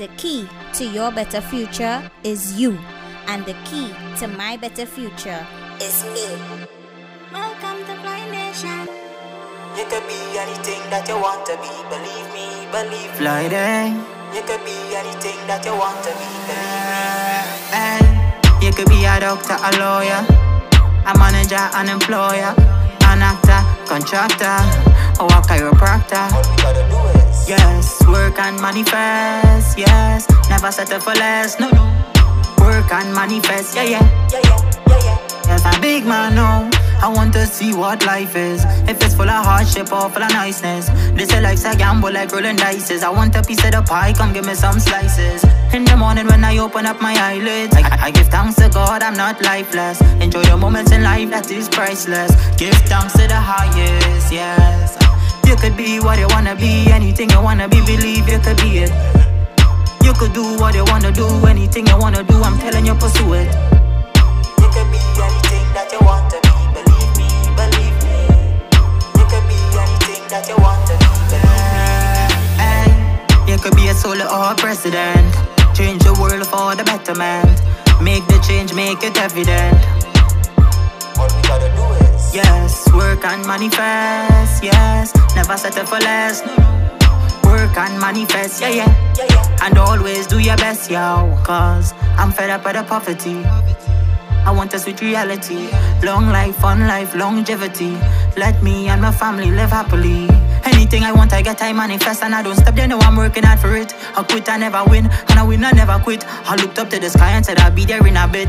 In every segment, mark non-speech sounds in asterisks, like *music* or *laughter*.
The key to your better future is you, and the key to my better future is me. Welcome to Fly Nation. You could be anything that you want to be, believe me, believe me. Fly day. You could be anything that you want to be, believe me. Hey, you could be a doctor, a lawyer, a manager, an employer, an actor, contractor, or a chiropractor. All we gotta do is Yes, work and manifest. Yes, never settle for less. No, no. Work and manifest. Yeah, yeah. yeah, yeah, yeah. Yes, a big man now. I want to see what life is. If it's full of hardship or full of niceness. They say life's a gamble like rolling dices. I want a piece of the pie, come give me some slices. In the morning when I open up my eyelids, I, I give thanks to God I'm not lifeless. Enjoy the moments in life that is priceless. Give thanks to the highest, yes. You could be what you wanna be, anything you wanna be, believe you could be it. You could do what you wanna do, anything you wanna do, I'm telling you, pursue it. You could be anything that you want to be, believe me, believe me. You could be anything that you want to be, believe me. Hey, you could be a solo or a president. Change the world for the betterment. Make the change, make it evident. All we gotta do is Yes, work and manifest. Yes, never settle for less. Work and manifest. Yeah, yeah. And always do your best, yo. Cause I'm fed up with the poverty. I want a sweet reality. Long life, fun life, longevity. Let me and my family live happily. Anything I want, I get, I manifest, and I don't stop. They know I'm working hard for it. I quit, I never win, and I win, I never quit. I looked up to the sky and said I'll be there in a bit.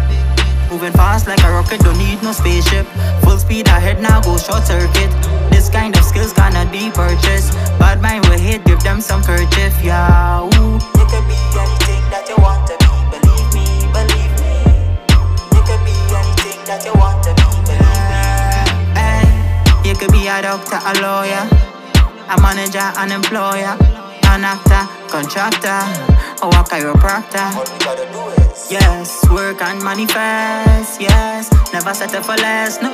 Moving fast like a rocket, don't need no spaceship. Full speed ahead now, go short circuit. This kind of skills cannot be purchased. Bad mind will hate, give them some kerchief, yeah. Ooh. You could be anything that you want to be, believe me, believe me. You could be anything that you want to be, believe me. Hey, you could be a doctor, a lawyer, a manager, an employer, an actor, contractor, or a chiropractor. All we gotta do is Yes, work and manifest. Yes, never settle for less. No,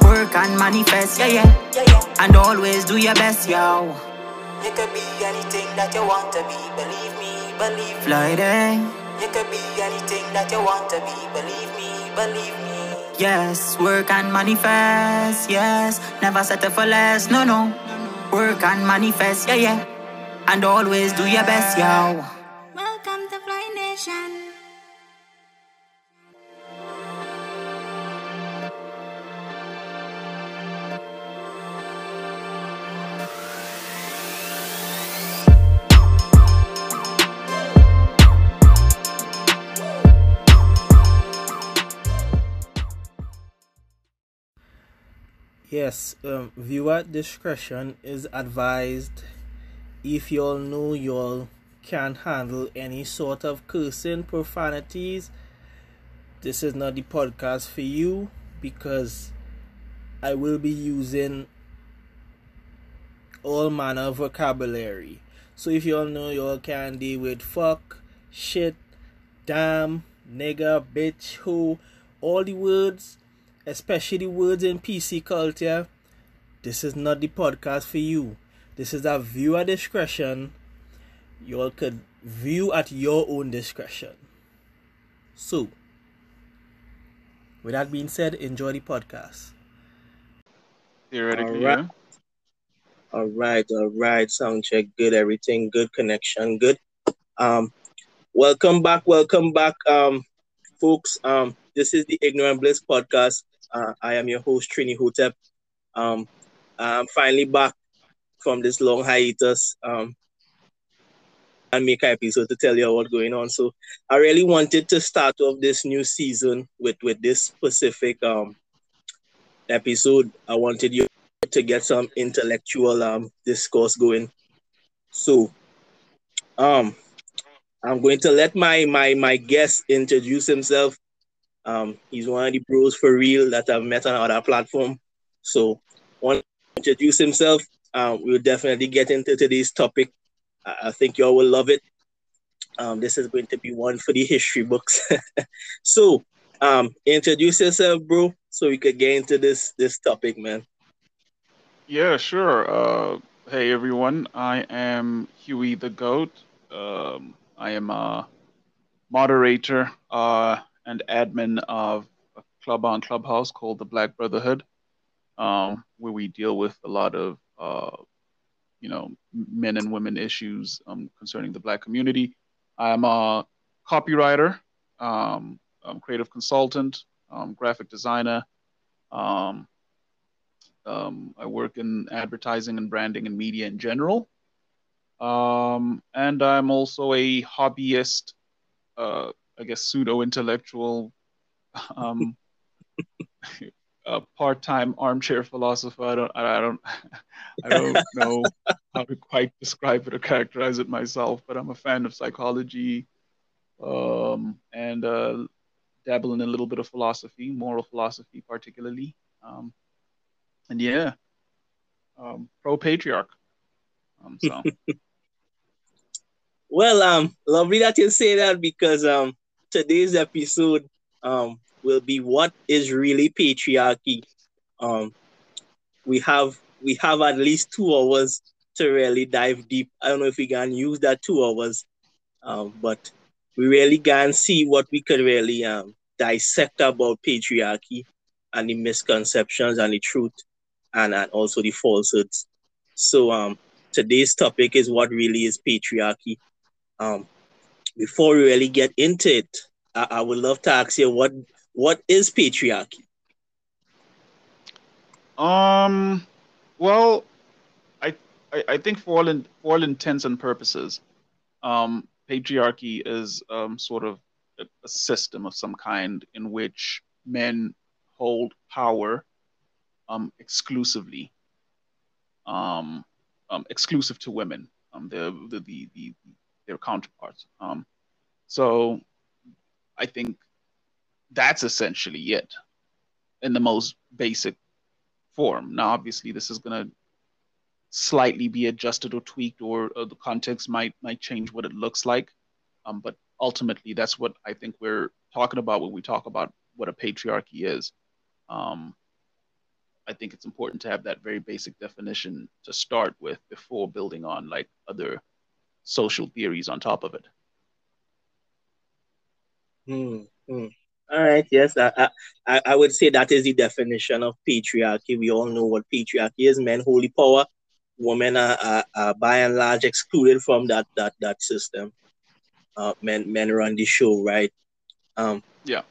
work and manifest. Yeah, yeah, yeah, yeah. and always do your best, yo. You could be anything that you want to be, believe me, believe me. Fly day. Eh? You could be anything that you want to be, believe me, believe me. Yes, work and manifest. Yes, never settle for less. No, no, work and manifest. Yeah, yeah, and always do your best, yo. Welcome to Fly Nation. Yes, um, viewer discretion is advised. If y'all know y'all can't handle any sort of cursing, profanities, this is not the podcast for you because I will be using all manner of vocabulary. So if y'all know y'all can deal with fuck, shit, damn, nigga, bitch, who, all the words especially words in PC culture, this is not the podcast for you. This is a viewer discretion. You all could view at your own discretion. So, with that being said, enjoy the podcast. Theoretically, Alright. yeah. All right, all right. Sound check, good. Everything good. Connection, good. Um, welcome back, welcome back, um, folks. Um, this is the Ignorant Bliss podcast. Uh, I am your host Trini Hotep. Um, I'm finally back from this long hiatus. Um, and make an episode to tell you what's going on. So I really wanted to start off this new season with with this specific um episode. I wanted you to get some intellectual um discourse going. So um I'm going to let my my my guest introduce himself. Um he's one of the bros for real that I've met on other platform. So want to introduce himself. Um we'll definitely get into today's topic. I, I think y'all will love it. Um this is going to be one for the history books. *laughs* so um introduce yourself, bro, so we could get into this this topic, man. Yeah, sure. Uh, hey everyone, I am Huey the Goat. Um, I am a moderator uh, and admin of a club on Clubhouse called the Black Brotherhood, um, where we deal with a lot of uh, you know men and women issues um, concerning the Black community. I am a copywriter, um, creative consultant, um, graphic designer. Um, um, I work in advertising and branding and media in general. Um, and I'm also a hobbyist, uh, I guess, pseudo intellectual, um, *laughs* a part-time armchair philosopher. I don't, I don't, I don't know how to quite describe it or characterize it myself, but I'm a fan of psychology, um, and uh, dabble in a little bit of philosophy, moral philosophy, particularly. Um, and yeah, um, pro patriarch. Um, so. *laughs* well, um, lovely that you say that because um, today's episode um will be what is really patriarchy. Um, we have we have at least two hours to really dive deep. I don't know if we can use that two hours, um, but we really can see what we could really um, dissect about patriarchy and the misconceptions and the truth and, and also the falsehoods. So um, today's topic is what really is patriarchy. Um, before we really get into it, I, I would love to ask you what what is patriarchy? Um, well, I I, I think for all in, for all intents and purposes, um, patriarchy is um, sort of a, a system of some kind in which men hold power um, exclusively, um, um, exclusive to women, um, the, the, the, the, their counterparts. Um, so I think that's essentially it in the most basic form. Now, obviously, this is going to slightly be adjusted or tweaked, or, or, the context might might change what it looks like. Um, but ultimately, that's what I think we're talking about when we talk about what a patriarchy is. Um, I think it's important to have that very basic definition to start with before building on like other social theories on top of it. Hmm. All right. Yes, I, I I would say that is the definition of patriarchy. We all know what patriarchy is: men holy power. Women are, are, are by and large excluded from that that that system. Uh, men men run the show, right? Um, yeah.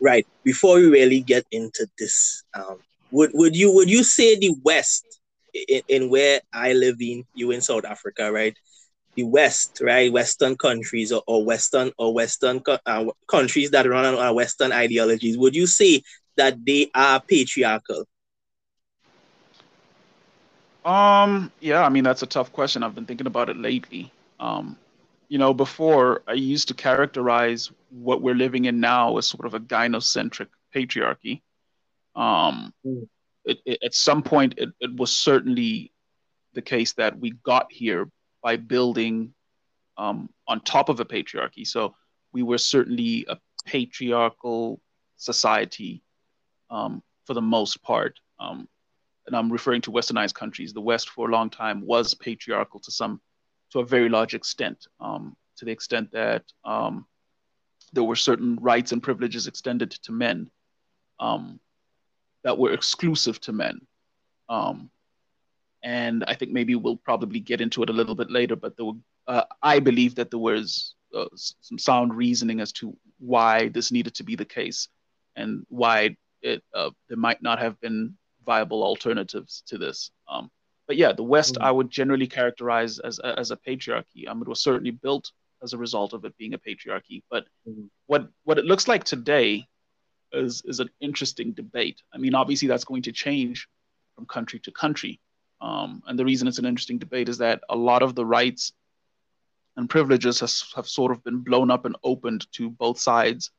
Right. Before we really get into this, um, would would you would you say the West in, in where I live in you in South Africa, right? The West, right? Western countries or, or Western or Western uh, countries that run on Western ideologies. Would you say that they are patriarchal? Um. Yeah. I mean, that's a tough question. I've been thinking about it lately. Um, you know, before I used to characterize what we're living in now as sort of a gynocentric patriarchy. Um, mm. it, it, at some point, it, it was certainly the case that we got here by building um, on top of a patriarchy. So we were certainly a patriarchal society um, for the most part. Um, and I'm referring to westernized countries. The West for a long time was patriarchal to some, to a very large extent, um, to the extent that um, there were certain rights and privileges extended to men. Um, that were exclusive to men. And I think maybe we'll probably get into it a little bit later, but there were, uh, I believe that there was uh, some sound reasoning as to why this needed to be the case and why it, uh, there might not have been viable alternatives to this. Um, but yeah, the West mm-hmm. I would generally characterize as, as a patriarchy. Um, it was certainly built as a result of it being a patriarchy. But mm-hmm. what, what it looks like today is, is an interesting debate. I mean, obviously, that's going to change from country to country. Um, and the reason it's an interesting debate is that a lot of the rights and privileges has, have sort of been blown up and opened to both sides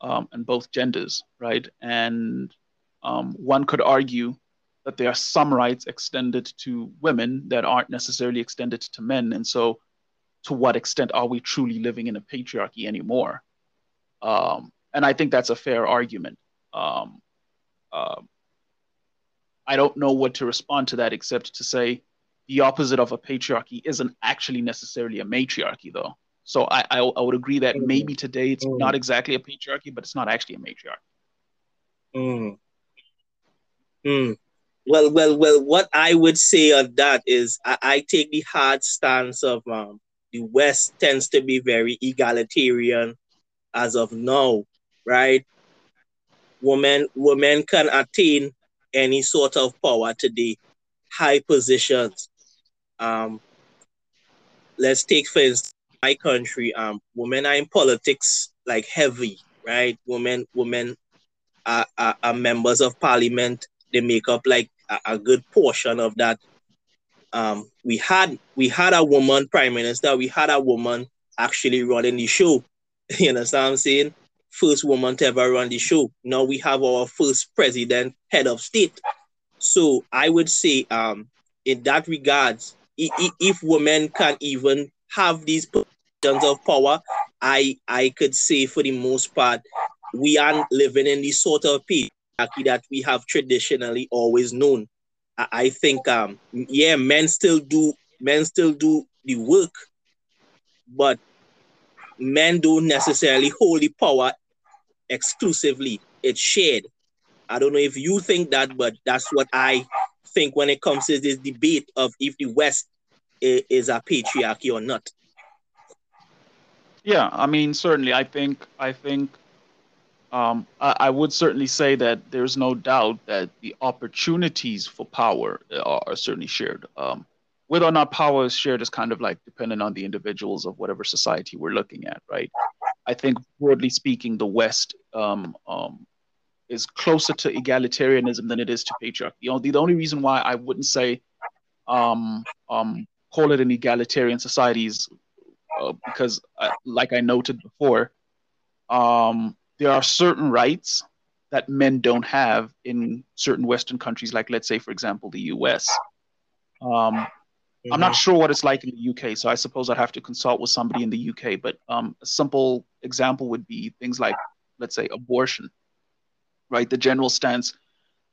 um, and both genders, right? And um, one could argue that there are some rights extended to women that aren't necessarily extended to men. And so, to what extent are we truly living in a patriarchy anymore? Um, and I think that's a fair argument. Um, uh, I don't know what to respond to that except to say the opposite of a patriarchy isn't actually necessarily a matriarchy, though. So I, I, I would agree that Mm. maybe today it's Mm. not exactly a patriarchy, but it's not actually a matriarchy. Mm. Mm. Well, well, well. What I would say of that is, I, I take the hard stance of um, the West tends to be very egalitarian as of now, right? Women, women can attain any sort of power today, high positions. Um, let's take for instance my country. Um, women are in politics like heavy, right? Women, women are, are, are members of parliament. They make up like a, a good portion of that. Um, we had we had a woman prime minister. We had a woman actually running the show. *laughs* You understand what I'm saying? First woman to ever run the show. Now we have our first president, head of state. So I would say, um, in that regards, if women can even have these positions of power, I I could say for the most part, we aren't living in the sort of patriarchy that we have traditionally always known. I, I think um yeah, men still do men still do the work, but men don't necessarily hold the power exclusively. It's shared. I don't know if you think that, but that's what I think when it comes to this debate of if the West is a patriarchy or not. Yeah, I mean, certainly, I think, I think, um, I, I would certainly say that there's no doubt that the opportunities for power are, are certainly shared. Um, whether or not power is shared is kind of like dependent on the individuals of whatever society we're looking at, right? I think broadly speaking, the West um, um, is closer to egalitarianism than it is to patriarchy. The only, the only reason why I wouldn't say um, um, call it an egalitarian society is uh, because, uh, like I noted before, um, there are certain rights that men don't have in certain Western countries, like let's say, for example, the U.S. Um, I'm not sure what it's like in the UK, so I suppose I'd have to consult with somebody in the UK. But um, a simple example would be things like, let's say, abortion, right? The general stance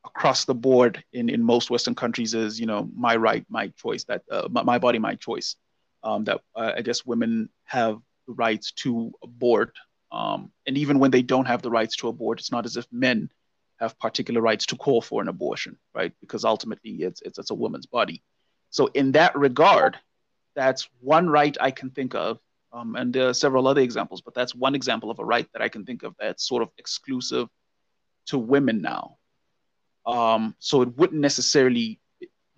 across the board in, in most Western countries is, you know, my right, my choice, that uh, my, my body, my choice. Um, that uh, I guess women have the rights to abort, um, and even when they don't have the rights to abort, it's not as if men have particular rights to call for an abortion, right? Because ultimately, it's it's, it's a woman's body. So in that regard, that's one right I can think of, um, and there are several other examples, but that's one example of a right that I can think of that's sort of exclusive to women now. Um, so it wouldn't necessarily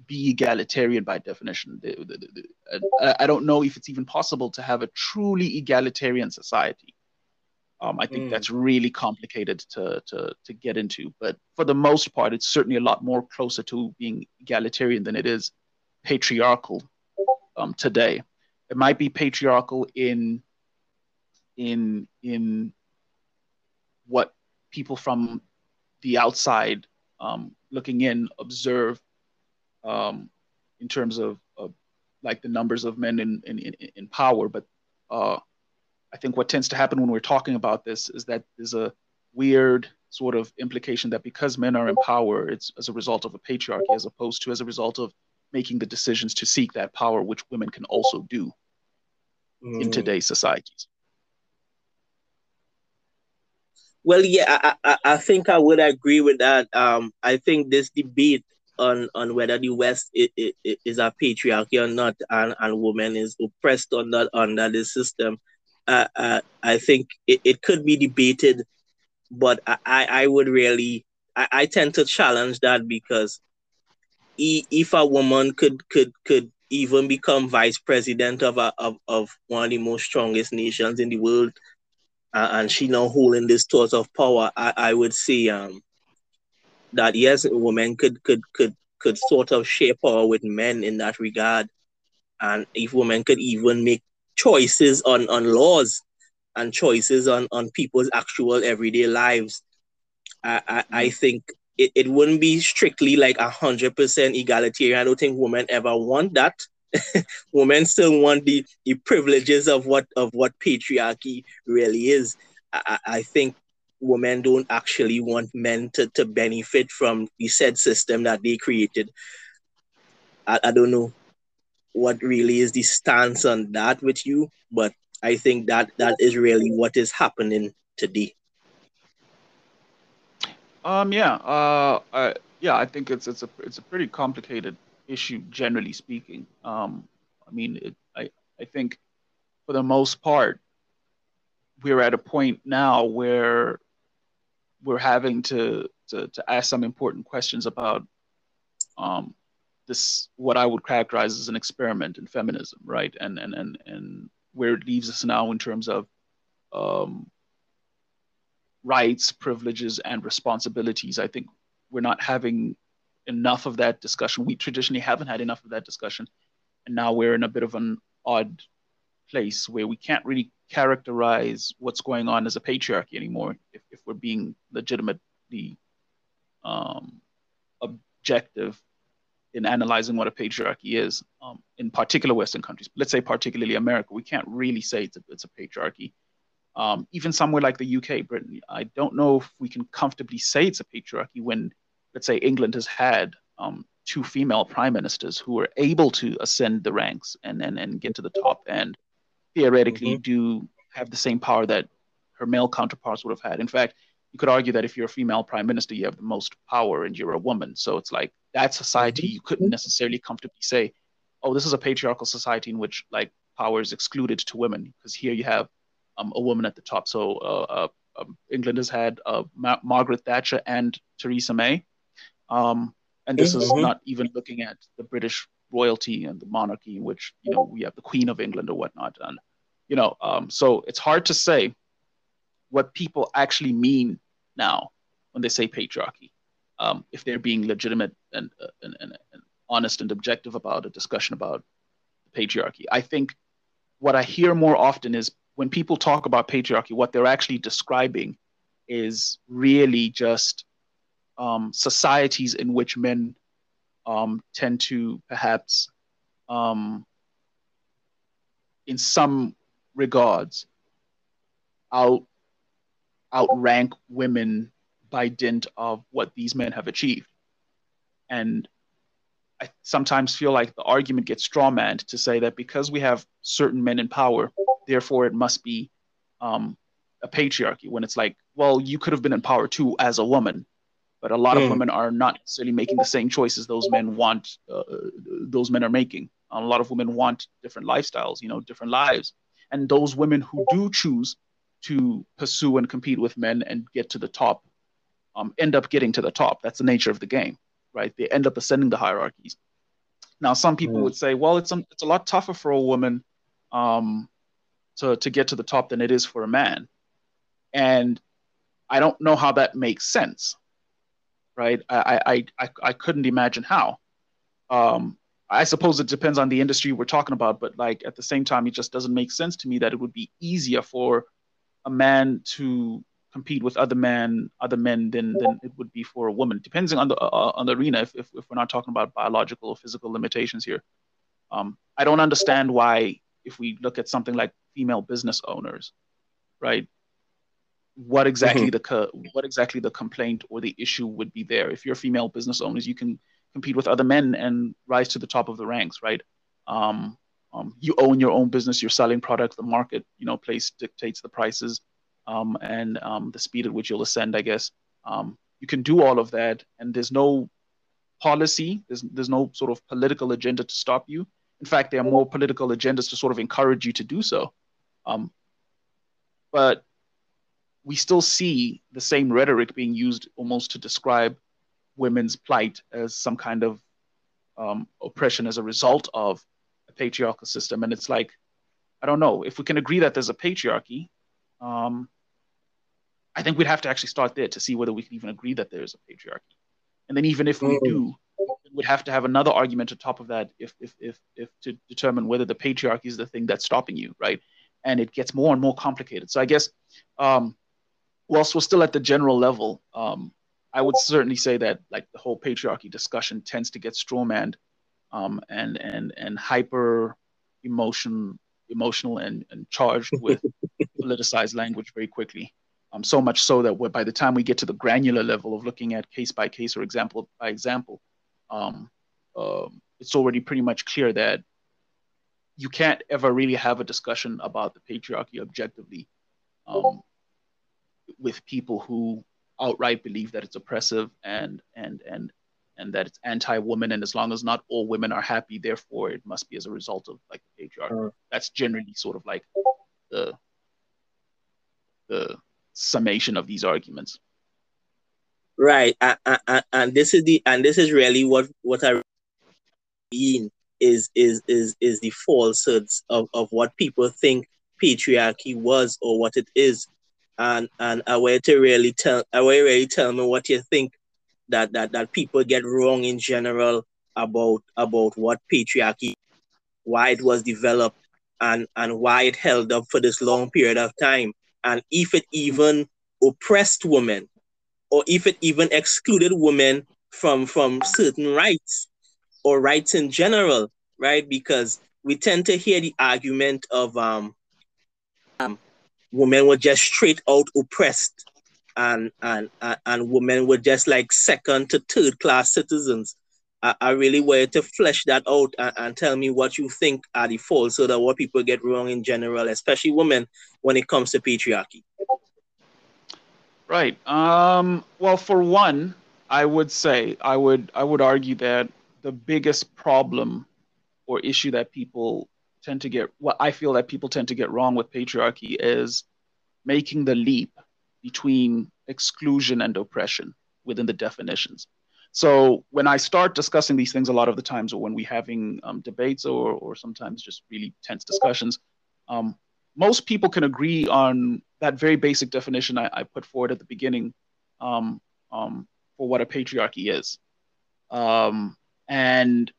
be egalitarian by definition. The- the- the- I I don't know if it's even possible to have a truly egalitarian society. Um, I think Mm. that's really complicated to, to, to get into, but for the most part, it's certainly a lot more closer to being egalitarian than it is patriarchal um, today. It might be patriarchal in in in what people from the outside um, looking in observe um, in terms of, of like the numbers of men in in, in, power. But uh, I think what tends to happen when we're talking about this is that there's a weird sort of implication that because men are in power, it's as a result of a patriarchy, as opposed to as a result of making the decisions to seek that power, which women can also do in Mm. today's societies. Well, yeah, I, I, I think I would agree with that. Um, I think this debate on, on whether the West i- i- i- is a patriarchy or not, and, and women is oppressed or not under the system, uh, uh, I think it, it could be debated, but I, I would really I, I tend to challenge that because if a woman could could could even become vice president of a, of, of one of the most strongest nations in the world, uh, and she now holding this sort of power, I, I would say um, that yes, women could could could could sort of share power with men in that regard, and if women could even make choices on on laws and choices on on people's actual everyday lives, I I, I think. It, it wouldn't be strictly like a hundred percent egalitarian. I don't think women ever want that. *laughs* women still want the, the privileges of what of what patriarchy really is. I, I think women don't actually want men to, to benefit from the said system that they created. I, I don't know what really is the stance on that with you, but I think that that is really what is happening today. Um, yeah, uh, I, yeah, I think it's it's a it's a pretty complicated issue, generally speaking. Um, I mean, it, I I think for the most part, we're at a point now where we're having to to, to ask some important questions about um, this what I would characterize as an experiment in feminism, right? And and and and where it leaves us now in terms of um, rights, privileges, and responsibilities. I think we're not having enough of that discussion. We traditionally haven't had enough of that discussion, and now we're in a bit of an odd place where we can't really characterize what's going on as a patriarchy anymore if, if we're being legitimately um, objective in analyzing what a patriarchy is um, in particular western countries let's say particularly america we can't really say it's a, it's a patriarchy um, even somewhere like the uk britain i don't know if we can comfortably say it's a patriarchy when let's say england has had um, two female prime ministers who were able to ascend the ranks and, and, and get to the top and theoretically mm-hmm. do have the same power that her male counterparts would have had. In fact, you could argue that if you're a female prime minister, you have the most power and you're a woman. So it's like that society, you couldn't necessarily comfortably say, oh, this is a patriarchal society in which like power is excluded to women, because here you have um, a woman at the top. So uh, uh, um, England has had uh, Ma- Margaret Thatcher and Theresa May. Um, and this mm-hmm. is not even looking at the British royalty and the monarchy, in which you know we have the Queen of England or whatnot, and you know, um, so it's hard to say what people actually mean now when they say patriarchy, um, if they're being legitimate and, uh, and, and, and honest and objective about a discussion about patriarchy. I think what I hear more often is when people talk about patriarchy, what they're actually describing is really just um, societies in which men um, tend to perhaps, um, in some regards, out outrank women by dint of what these men have achieved. And I sometimes feel like the argument gets strawmanned to say that because we have certain men in power, therefore it must be um, a patriarchy. When it's like, well, you could have been in power too as a woman, but a lot mm. of women are not necessarily making the same choices those men want uh, those men are making a lot of women want different lifestyles you know different lives and those women who do choose to pursue and compete with men and get to the top um, end up getting to the top that's the nature of the game right they end up ascending the hierarchies now some people mm. would say well it's, a, it's a lot tougher for a woman um, to, to get to the top than it is for a man and i don't know how that makes sense right? I, I, I, I couldn't imagine how. Um, I suppose it depends on the industry we're talking about, but like at the same time, it just doesn't make sense to me that it would be easier for a man to compete with other men, other men than than it would be for a woman, depending on the uh, on the arena. If, if, if we're not talking about biological or physical limitations here, um, I don't understand why if we look at something like female business owners, right? what exactly mm-hmm. the co- what exactly the complaint or the issue would be there. If you're female business owners, you can compete with other men and rise to the top of the ranks, right? Um, um, you own your own business, you're selling products, the market, you know, place dictates the prices um, and um, the speed at which you'll ascend, I guess. Um, you can do all of that, and there's no policy, there's, there's no sort of political agenda to stop you. In fact, there are more political agendas to sort of encourage you to do so. Um, but we still see the same rhetoric being used almost to describe women's plight as some kind of um, oppression as a result of a patriarchal system. And it's like, I don't know, if we can agree that there's a patriarchy, um, I think we'd have to actually start there to see whether we can even agree that there's a patriarchy. And then even if we mm. do, we'd have to have another argument on top of that if, if, if, if to determine whether the patriarchy is the thing that's stopping you, right? And it gets more and more complicated. So I guess um, whilst we're still at the general level, um, I would certainly say that like the whole patriarchy discussion tends to get strawmanned um, and and and hyper emotion emotional and, and charged with *laughs* politicized language very quickly. Um, so much so that by the time we get to the granular level of looking at case by case or example by example, um, uh, it's already pretty much clear that you can't ever really have a discussion about the patriarchy objectively um, with people who outright believe that it's oppressive and and and and that it's anti-woman. And as long as not all women are happy therefore it must be as a result of like the patriarchy. Uh. that's generally sort of like the the summation of these arguments Right, and, and, and this is the and this is really what what I mean is is is is the falsehoods of, of what people think patriarchy was or what it is, and and a way to really tell way to really tell me what you think that that that people get wrong in general about about what patriarchy, why it was developed, and and why it held up for this long period of time, and if it even oppressed women or if it even excluded women from from certain rights or rights in general, right? Because we tend to hear the argument of um, um women were just straight out oppressed and and and, women were just like second to third class citizens. I, I really wanted to flesh that out and, and tell me what you think are the faults so that what people get wrong in general, especially women, when it comes to patriarchy. Right. Um, well, for one, I would say I would I would argue that the biggest problem or issue that people tend to get what I feel that people tend to get wrong with patriarchy is making the leap between exclusion and oppression within the definitions. So when I start discussing these things, a lot of the times, or when we're having um, debates, or or sometimes just really tense discussions, um, most people can agree on that very basic definition I, I put forward at the beginning um, um, for what a patriarchy is. Um, and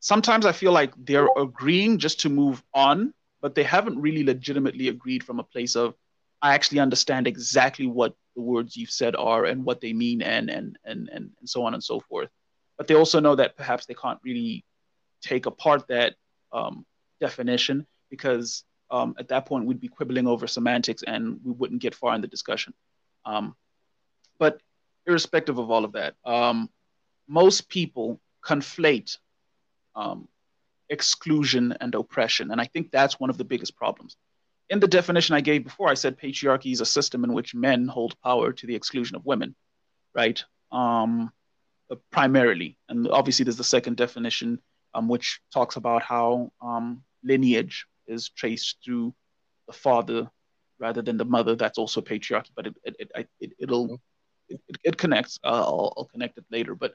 sometimes I feel like they're agreeing just to move on, but they haven't really legitimately agreed from a place of I actually understand exactly what the words you've said are and what they mean and and and and, and so on and so forth. But they also know that perhaps they can't really take apart that um, definition because um, at that point we'd be quibbling over semantics and we wouldn't get far in the discussion. Um, but irrespective of all of that, um, most people conflate um, exclusion and oppression. And I think that's one of the biggest problems. In the definition I gave before, I said patriarchy is a system in which men hold power to the exclusion of women, right? Um, primarily. And obviously, there's the second definition, um, which talks about how lineage is traced through the father rather than the mother. That's also patriarchy, but it, it, it, it, it'll, it, it connects. Uh, I'll, I'll connect it later. But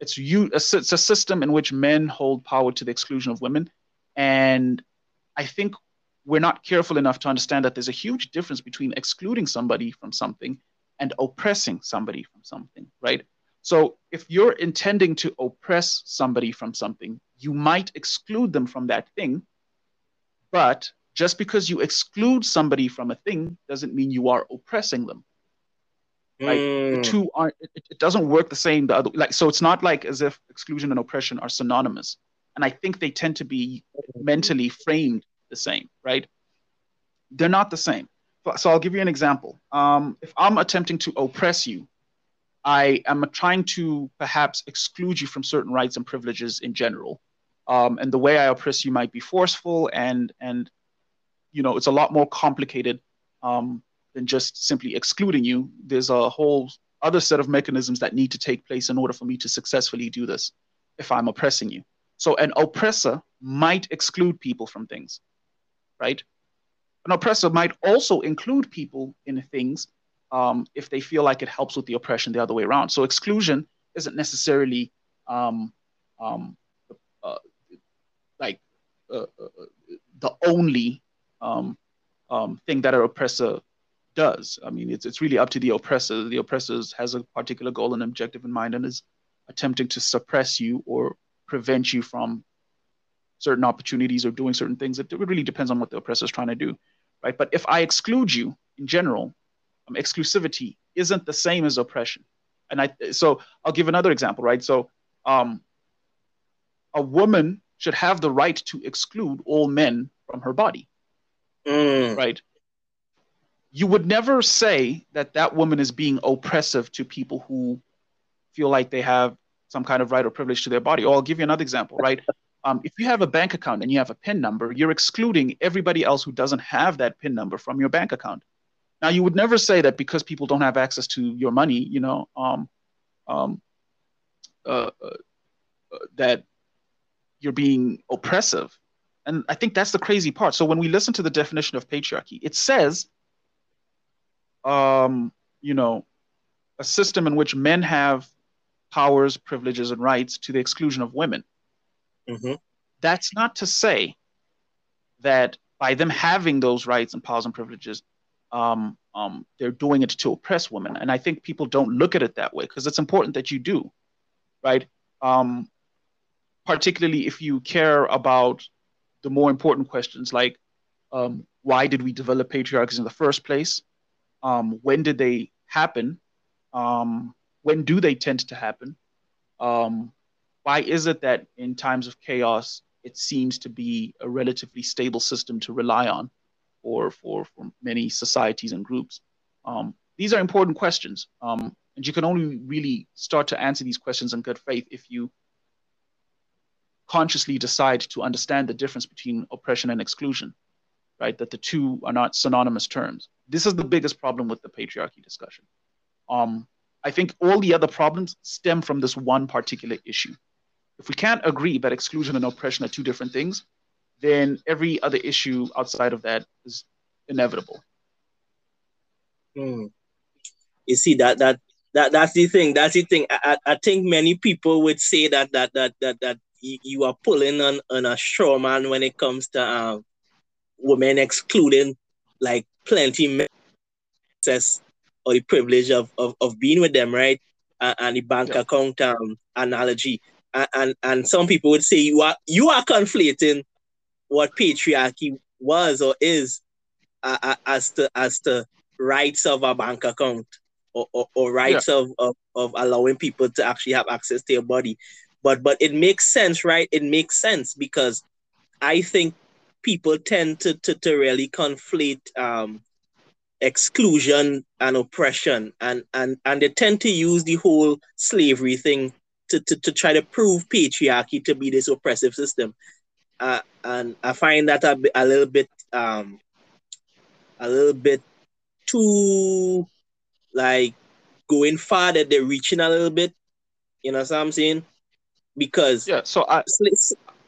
it's you. It's a system in which men hold power to the exclusion of women, and I think we're not careful enough to understand that there's a huge difference between excluding somebody from something and oppressing somebody from something, right? So if you're intending to oppress somebody from something, you might exclude them from that thing, but just because you exclude somebody from a thing doesn't mean you are oppressing them. Like the Mm, two aren't. It, it doesn't work the same. The other like so, it's not like as if exclusion and oppression are synonymous. And I think they tend to be mentally framed the same, right? They're not the same. So- So I'll give you an example. Um, if I'm attempting to oppress you, I am trying to perhaps exclude you from certain rights and privileges in general. Um, and the way I oppress you might be forceful and and you know it's a lot more complicated um, than just simply excluding you. There's a whole other set of mechanisms that need to take place in order for me to successfully do this if I'm oppressing you. So an oppressor might exclude people from things, right? An oppressor might also include people in things um, if they feel like it helps with the oppression the other way around. So exclusion isn't necessarily um, um, uh, like uh, uh, the only um, um, thing that an oppressor does. I mean, it's it's really up to the oppressor. The oppressor has a particular goal and objective in mind and is attempting to suppress you or prevent you from certain opportunities or doing certain things. It, it really depends on what the oppressor is trying to do, right? But if I exclude you in general, um, exclusivity isn't the same as oppression. And I so I'll give another example, right? So um, a woman should have the right to exclude all men from her body, mm, right? You would never say that that woman is being oppressive to people who feel like they have some kind of right or privilege to their body. Or I'll give you another example, right? *laughs* Um, if you have a bank account and you have a PIN number, you're excluding everybody else who doesn't have that PIN number from your bank account. Now, you would never say that because people don't have access to your money, you know, um, um, uh, uh, uh, that you're being oppressive. And I think that's the crazy part. So when we listen to the definition of patriarchy, it says, um, you know, a system in which men have powers, privileges, and rights to the exclusion of women. Mm-hmm. That's not to say that by them having those rights and powers and privileges, um, um, they're doing it to oppress women. And I think people don't look at it that way because it's important that you do, right? Um, particularly if you care about the more important questions like um, why did we develop patriarchies in the first place? Um, when did they happen? Um, when do they tend to happen? Um, why is it that in times of chaos, it seems to be a relatively stable system to rely on for, for, for many societies and groups? Um, these are important questions. Um, and you can only really start to answer these questions in good faith if you consciously decide to understand the difference between oppression and exclusion, right? That the two are not synonymous terms. This is the biggest problem with the patriarchy discussion. Um, I think all the other problems stem from this one particular issue. If we can't agree that exclusion and oppression are two different things, then every other issue outside of that is inevitable. Hmm. You see that that that that's the thing. That's the thing. I, I think many people would say that that that that that you, you are pulling on, on a straw man when it comes to um, women excluding like plenty access or the privilege of, of, of being with them, right? And, and the bank yeah. account um, analogy. And, and and some people would say you are you are conflating what patriarchy was or is uh, uh as to as to rights of a bank account or, or, or rights yeah. of, of, of allowing people to actually have access to your body but but it makes sense right? It makes sense because i think people tend to to, to really conflate um exclusion and oppression. And and and they tend to use the whole slavery thing to, to, to try to prove patriarchy to be this oppressive system. Uh, and i find that a, a little bit um a little bit too like going far that they're reaching a little bit. You know what i'm saying because yeah so i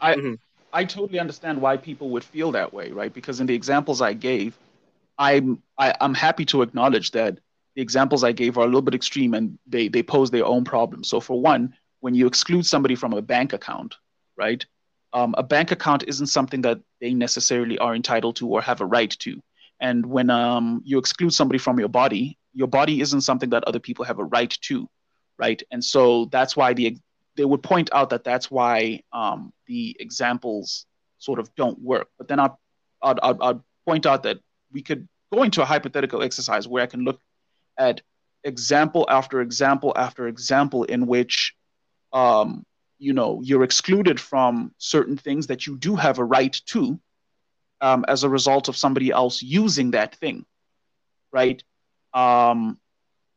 i mm-hmm. i totally understand why people would feel that way right? Because in the examples i gave i'm I, am i am happy to acknowledge that the examples i gave are a little bit extreme and they they pose their own problems so for one when you exclude somebody from a bank account right um, a bank account isn't something that they necessarily are entitled to or have a right to. And when um, you exclude somebody from your body your body isn't something that other people have a right to right? And so that's why the they would point out that that's why um, the examples sort of don't work. But then I'd, I'd, I'd, point out that we could go into a hypothetical exercise where I can look at example after example after example in which um, you know you're excluded from certain things that you do have a right to um, as a result of somebody else using that thing right um,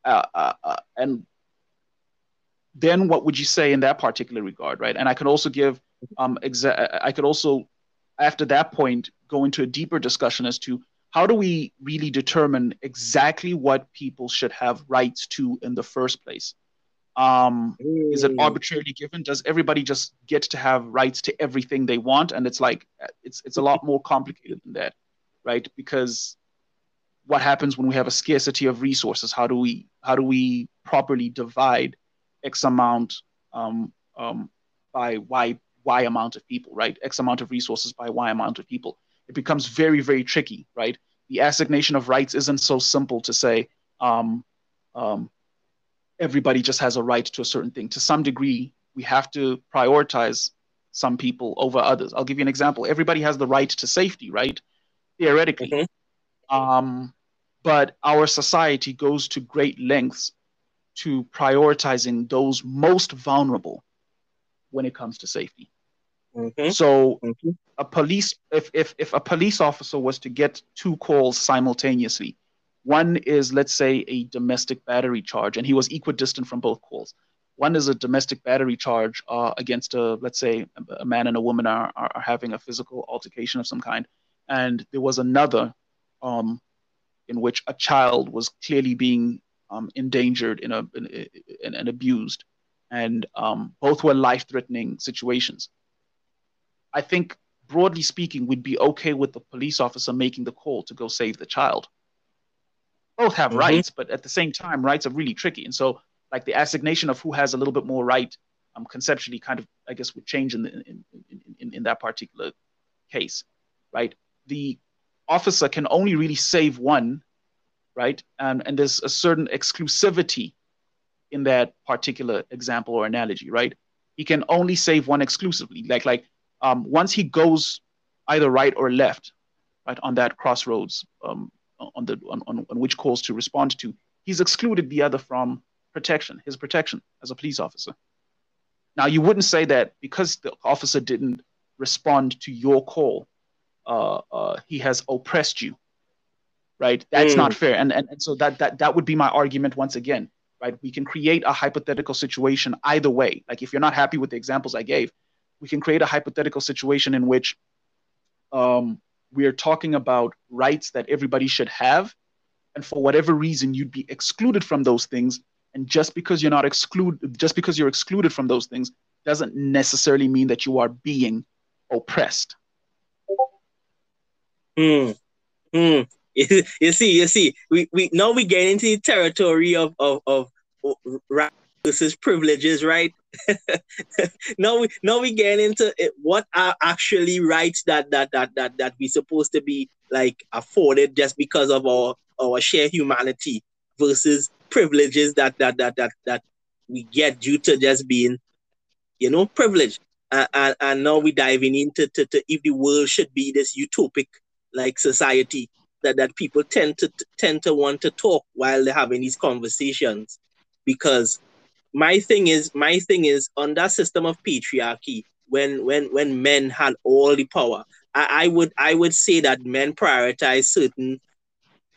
uh, uh, uh, and then what would you say in that particular regard, right? And I could also give, um, exa- I could also, after that point, go into a deeper discussion as to how do we really determine exactly what people should have rights to in the first place? Um, mm. Is it mm. arbitrarily given? Does everybody just get to have rights to everything they want? And it's like it's it's a lot more complicated than that, right? Because what happens when we have a scarcity of resources? How do we how do we properly divide X amount um, um, by Y Y amount of people, right? X amount of resources by Y amount of people. It becomes very, very tricky, right? The assignation of rights isn't so simple to say um, um, everybody just has a right to a certain thing. To some degree, we have to prioritize some people over others. I'll give you an example. Everybody has the right to safety, right? Theoretically. Mm-hmm. Um, but our society goes to great lengths to prioritizing those most vulnerable when it comes to safety. Mm-hmm. So mm-hmm. a police if, if if a police officer was to get two calls simultaneously, one is let's say a domestic battery charge and he was equidistant from both calls. One is a domestic battery charge uh, against a, let's say, a man and a woman are, are, are, having a physical altercation of some kind. And there was another um, in which a child was clearly being um, endangered in a, in, in, and abused. And um, both were life threatening situations. I think, broadly speaking, we'd be okay with the police officer making the call to go save the child. Both have mm-hmm. rights, but at the same time, rights are really tricky. And so like the assignation of who has a little bit more right um, conceptually kind of i guess would change in, the, in, in, in that particular case right the officer can only really save one right? And, and there's a certain exclusivity in that particular example or analogy right? He can only save one exclusively. Like like um, once he goes either right or left right on that crossroads um, on the on, on, on which calls to respond to he's excluded the other from protection, his protection as a police officer. Now, you wouldn't say that because the officer didn't respond to your call, uh, uh, he has oppressed you, right? That's mm. not fair. And, and, and so that, that, that would be my argument once again, right? We can create a hypothetical situation either way. Like if you're not happy with the examples I gave, we can create a hypothetical situation in which um, we're talking about rights that everybody should have. And for whatever reason, you'd be excluded from those things and just because you're not excluded, just because you're excluded from those things, doesn't necessarily mean that you are being oppressed. Hmm. Hmm. *laughs* You see, you see, we, we now we get into the territory of of of, versus privileges, right? *laughs* now we now we get into it, what are actually rights that that that that that we supposed to be like afforded just because of our our shared humanity versus privileges that that that that that we get due to just being, you know, privileged. Uh, and, and now we're diving into to, to if the world should be this utopic like society that, that people tend to tend to want to talk while they're having these conversations because my thing is my thing is on that system of patriarchy when when when men had all the power I, I would i would say that men prioritize certain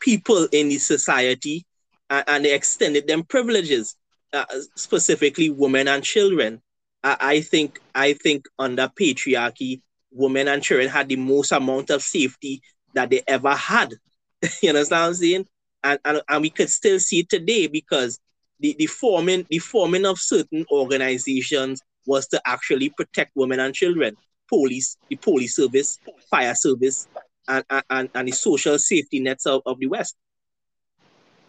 people in the society and, and they extended them privileges, uh, specifically women and children. I, I think I think under patriarchy, women and children had the most amount of safety that they ever had. *laughs* you understand what I'm saying? And, and, and we could still see it today because the, the forming the forming of certain organizations was to actually protect women and children. Police, the police service, fire service, and, and, and the social safety nets of, of the West.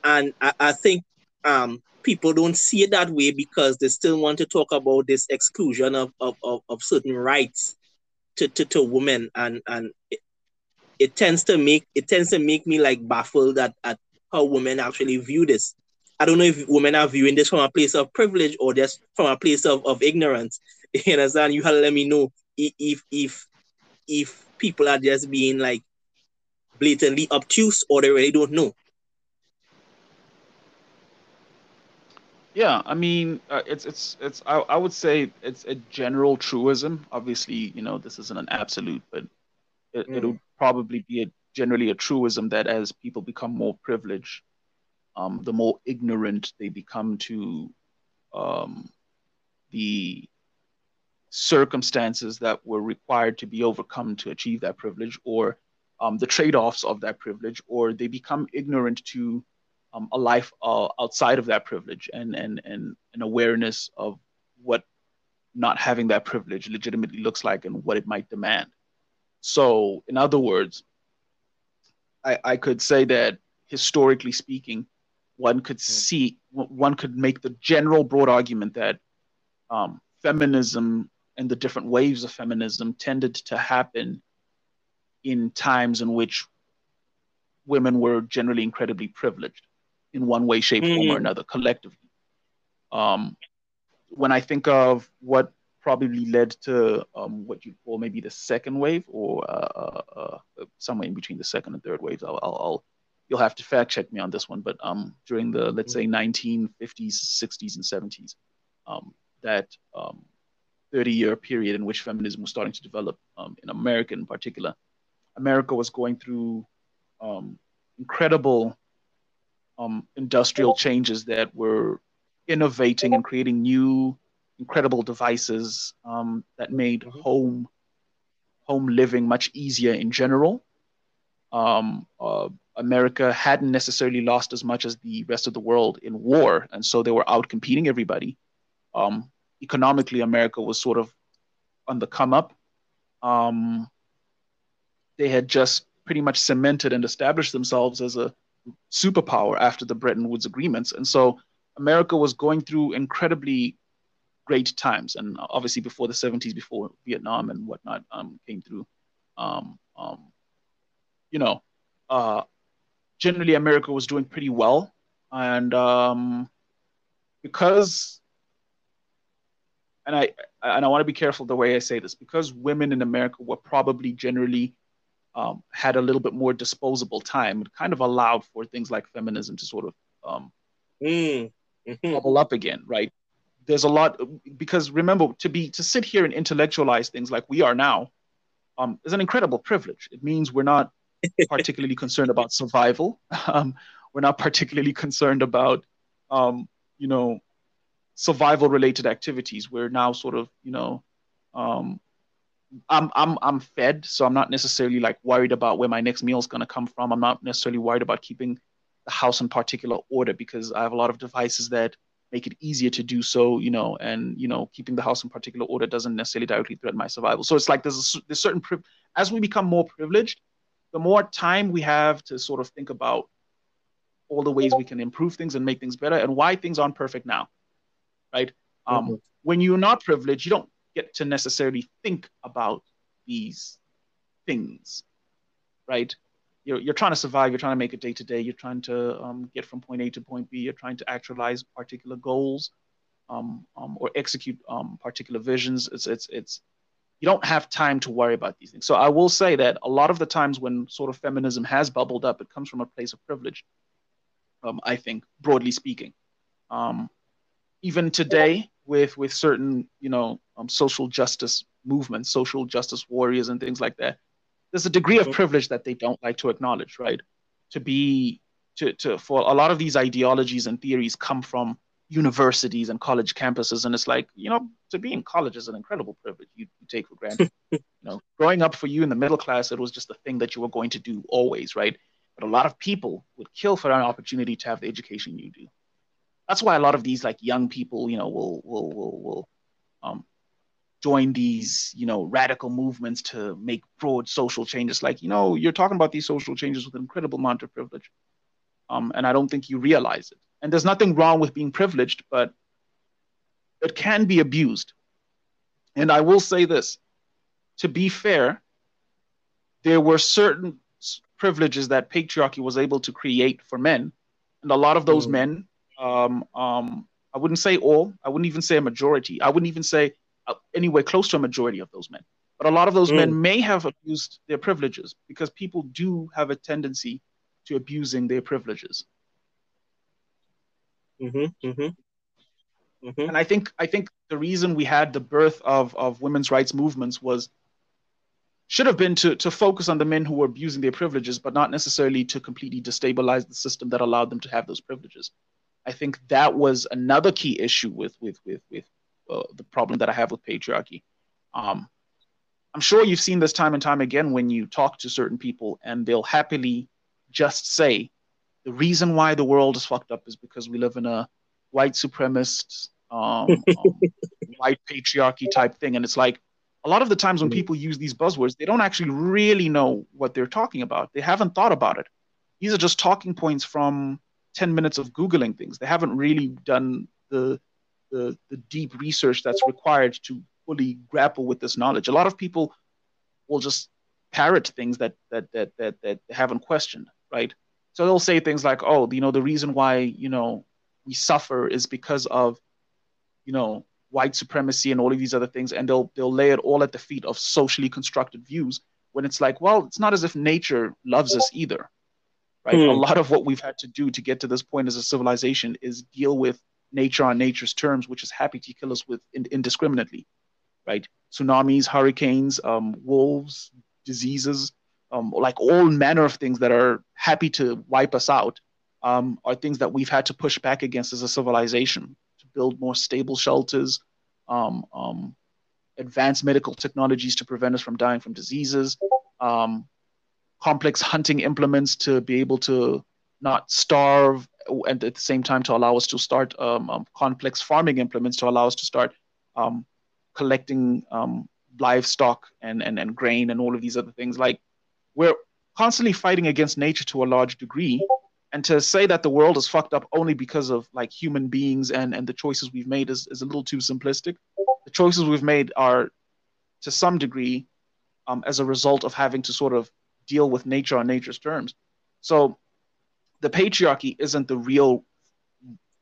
And I, I think um, people don't see it that way because they still want to talk about this exclusion of, of, of, of certain rights to, to, to women. And, and it, tends to make it tends to make me like baffled at, at how women actually view this. I don't know if women are viewing this from a place of privilege or just from a place of, of ignorance. *laughs* You understand? You have to let me know if if if people are just being like blatantly obtuse or they really don't know. Yeah, I mean, uh, it's it's it's. I, I would say it's a general truism. Obviously, you know, this isn't an absolute, but it, mm. it'll probably be a, generally a truism that as people become more privileged, um, the more ignorant they become to um, the circumstances that were required to be overcome to achieve that privilege, or um, the trade-offs of that privilege, or they become ignorant to um, a life uh, outside of that privilege and, and, and an awareness of what not having that privilege legitimately looks like and what it might demand. So, in other words, I, I could say that historically speaking, one could hmm. see, one could make the general broad argument that um, feminism and the different waves of feminism tended to happen in times in which women were generally incredibly privileged in one way, shape, mm. form, or mm. another collectively. Um, when I think of what probably led to um, what you call maybe the second wave, or uh, uh, uh, somewhere in between the second and third waves, I'll, I'll, I'll, you'll have to fact check me on this one. But um, during the let's say 1950s, 60s, and 70s, um, that 30-year um, period in which feminism was starting to develop um, in America, in particular, America was going through um, incredible industrial changes that were innovating and creating new, incredible devices um, that made Mhm. home home living much easier in general. Um, uh, America hadn't necessarily lost as much as the rest of the world in war, and so they were out competing everybody. Um, economically, America was sort of on the come up. Um, they had just pretty much cemented and established themselves as a superpower after the Bretton Woods agreements, and so America was going through incredibly great times, and obviously before the 70s, before Vietnam and whatnot um, came through. Um, um, you know, uh, generally America was doing pretty well, and um, because, and I and I want to be careful the way I say this, because women in America were probably generally um, had a little bit more disposable time. It kind of allowed for things like feminism to sort of um, Mm. Mhm. bubble up again, right? There's a lot because remember to be to sit here and intellectualize things like we are now um, is an incredible privilege. It means we're not *laughs* particularly concerned about survival. Um, we're not particularly concerned about um, you know survival related activities. We're now sort of you know um, I'm I'm I'm fed, so I'm not necessarily like worried about where my next meal is going to come from. I'm not necessarily worried about keeping the house in particular order because I have a lot of devices that make it easier to do so, you know, and you know, keeping the house in particular order doesn't necessarily directly threaten my survival. So it's like there's a, there's certain priv- as we become more privileged, the more time we have to sort of think about all the ways we can improve things and make things better and why things aren't perfect now, right? Um, Mhm. When you're not privileged, you don't get to necessarily think about these things, right? You're, you're trying to survive, you're trying to make it day to day, you're trying to um, get from point A to point B, you're trying to actualize particular goals um, um, or execute um, particular visions. It's, it's, it's, you don't have time to worry about these things. So I will say that a lot of the times when sort of feminism has bubbled up, it comes from a place of privilege, um, I think, broadly speaking. Um, even today, with with certain you know social justice movements, social justice warriors, and things like that, there's a degree of privilege that they don't like to acknowledge, right? To be to to for a lot of these ideologies and theories come from universities and college campuses, and it's like you know to be in college is an incredible privilege you, you take for granted. *laughs* you know, growing up for you in the middle class, it was just the thing that you were going to do always, right? But a lot of people would kill for an opportunity to have the education you do that's why a lot of these like young people, you know, will will will will um, join these you know radical movements to make broad social changes. Like you know, you're talking about these social changes with an incredible amount of privilege, um, and I don't think you realize it. And there's nothing wrong with being privileged, but it can be abused. And I will say this: to be fair, there were certain privileges that patriarchy was able to create for men, and a lot of those Mm. men um, um, I wouldn't say all, I wouldn't even say a majority, I wouldn't even say anywhere close to a majority of those men. But a lot of those Mm. men may have abused their privileges because people do have a tendency to abusing their privileges. Mhm. Mhm. Mhm. And I think I think the reason we had the birth of, of women's rights movements was should have been to, to focus on the men who were abusing their privileges, but not necessarily to completely destabilize the system that allowed them to have those privileges. I think that was another key issue with with with with uh, the problem that I have with patriarchy. Um, I'm sure you've seen this time and time again when you talk to certain people, and they'll happily just say, "The reason why the world is fucked up is because we live in a white supremacist, um, um, *laughs* white patriarchy type thing." And it's like a lot of the times when Mhm. people use these buzzwords, they don't actually really know what they're talking about. They haven't thought about it. These are just talking points from 10 minutes of Googling things. They haven't really done the, the, the deep research that's required to fully grapple with this knowledge. A lot of people will just parrot things that, that, that, that, that they haven't questioned, right? So they'll say things like, oh, you know, the reason why, you know, we suffer is because of, you know, white supremacy and all of these other things. And they'll, they'll lay it all at the feet of socially constructed views when it's like, well, it's not as if nature loves us either right? Hmm. A lot of what we've had to do to get to this point as a civilization is deal with nature on nature's terms, which is happy to kill us with indiscriminately, right? Tsunamis, hurricanes, um, wolves, diseases, um, like all manner of things that are happy to wipe us out, um, are things that we've had to push back against as a civilization to build more stable shelters, um, um, advanced medical technologies to prevent us from dying from diseases, um, complex hunting implements to be able to not starve, and at the same time to allow us to start um, um, complex farming implements to allow us to start um, collecting um, livestock and, and, and grain and all of these other things. Like we're constantly fighting against nature to a large degree. And to say that the world is fucked up only because of like human beings and, and the choices we've made is, is a little too simplistic. The choices we've made are to some degree um, as a result of having to sort of deal with nature on nature's terms. So the patriarchy isn't the real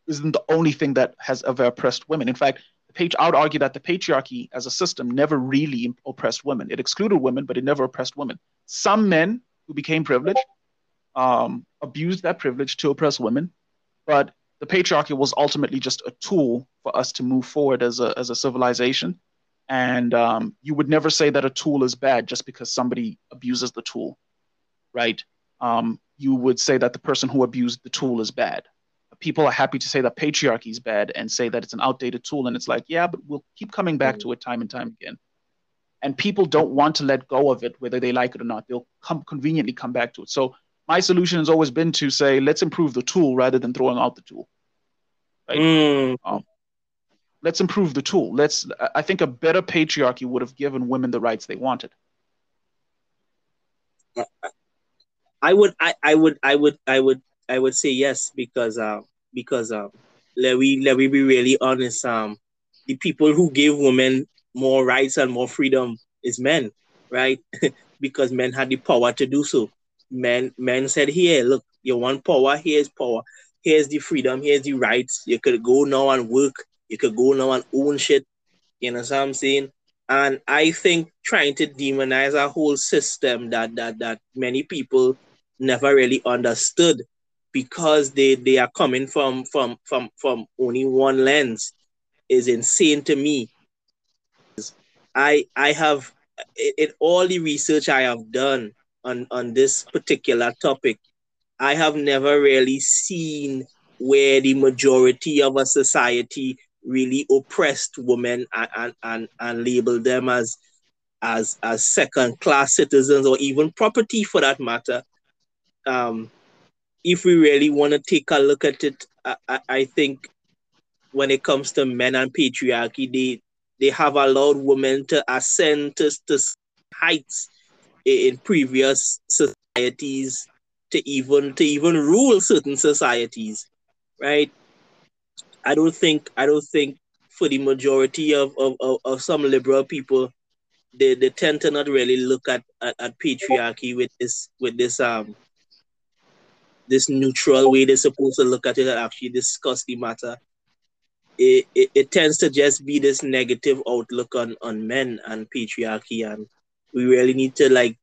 isn't the only thing that has ever oppressed women. In fact, the I would argue that the patriarchy as a system never really oppressed women. It excluded women, but it never oppressed women. Some men who became privileged um, abused that privilege to oppress women, but the patriarchy was ultimately just a tool for us to move forward as a, as a civilization. And um, you would never say that a tool is bad just because somebody abuses the tool, right? Um, you would say that the person who abused the tool is bad. People are happy to say that patriarchy is bad and say that it's an outdated tool. And it's like, yeah, but we'll keep coming back to it time and time again. And people don't want to let go of it, whether they like it or not. They'll come conveniently come back to it. So my solution has always been to say, let's improve the tool rather than throwing out the tool. Right? Mm. Um, let's improve the tool. Let's. I think a better patriarchy would have given women the rights they wanted. I would, I, I would, I would, I would, I would say yes because, uh, because, uh, let we let we be really honest. Um, the people who give women more rights and more freedom is men, right? *laughs* because men had the power to do so. Men, men said, "Here, look, you want power? Here's power. Here's the freedom. Here's the rights. You could go now and work. You could go now and own shit. You know what I'm saying? And I think trying to demonize a whole system that that that many people never really understood because they they are coming from from from from only one lens is insane to me. I i have in all the research i have done on on this particular topic i have never really seen where the majority of a society really oppressed women and and, and, and labeled them as as as second class citizens or even property for that matter um, if we really want to take a look at it, I, I, I, think when it comes to men and patriarchy, they they have allowed women to ascend to, to heights in previous societies to even to even rule certain societies, right? I don't think I don't think for the majority of, of, of, of some liberal people, they, they tend to not really look at, at, at patriarchy with this with this um this neutral way they're supposed to look at it and actually discuss the matter, it, it, it tends to just be this negative outlook on, on men and patriarchy. And we really need to like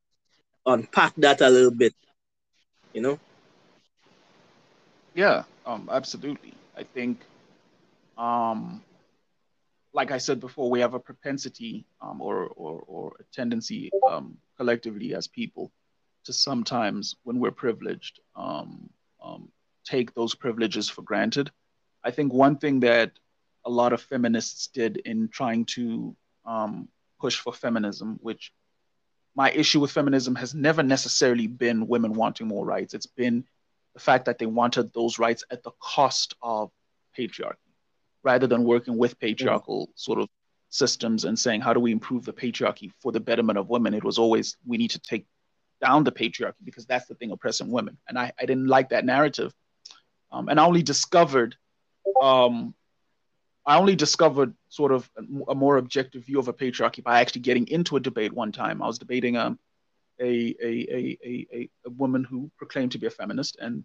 unpack that a little bit, you know? Yeah, um, absolutely. I think, um, like I said before, we have a propensity um, or, or, or a tendency um, collectively as people to sometimes, when we're privileged, um, um, take those privileges for granted. I think one thing that a lot of feminists did in trying to um, push for feminism, which my issue with feminism has never necessarily been women wanting more rights. It's been the fact that they wanted those rights at the cost of patriarchy, rather than working with patriarchal sort of systems and saying, how do we improve the patriarchy for the betterment of women? It was always, we need to take down the patriarchy because that's the thing oppressing women. And I, I didn't like that narrative. Um, and I only discovered, um, I only discovered sort of a, a, more objective view of a patriarchy by actually getting into a debate one time. I was debating um, a, a, a, a, a woman who proclaimed to be a feminist, and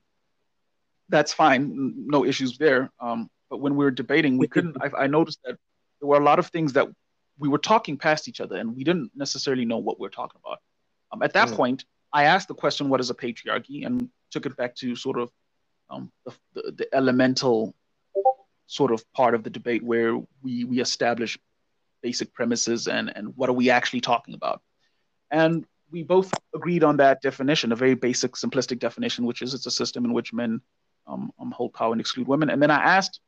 that's fine, no issues there. Um, but when we were debating, we couldn't, I, I noticed that there were a lot of things that we were talking past each other and we didn't necessarily know what we we're talking about. Um, at that mm. point, I asked the question, "What is a patriarchy?" and took it back to sort of um, the, the, the, elemental sort of part of the debate where we we establish basic premises and and what are we actually talking about, and we both agreed on that definition, a very basic, simplistic definition, which is it's a system in which men um, um, hold power and exclude women. And then I asked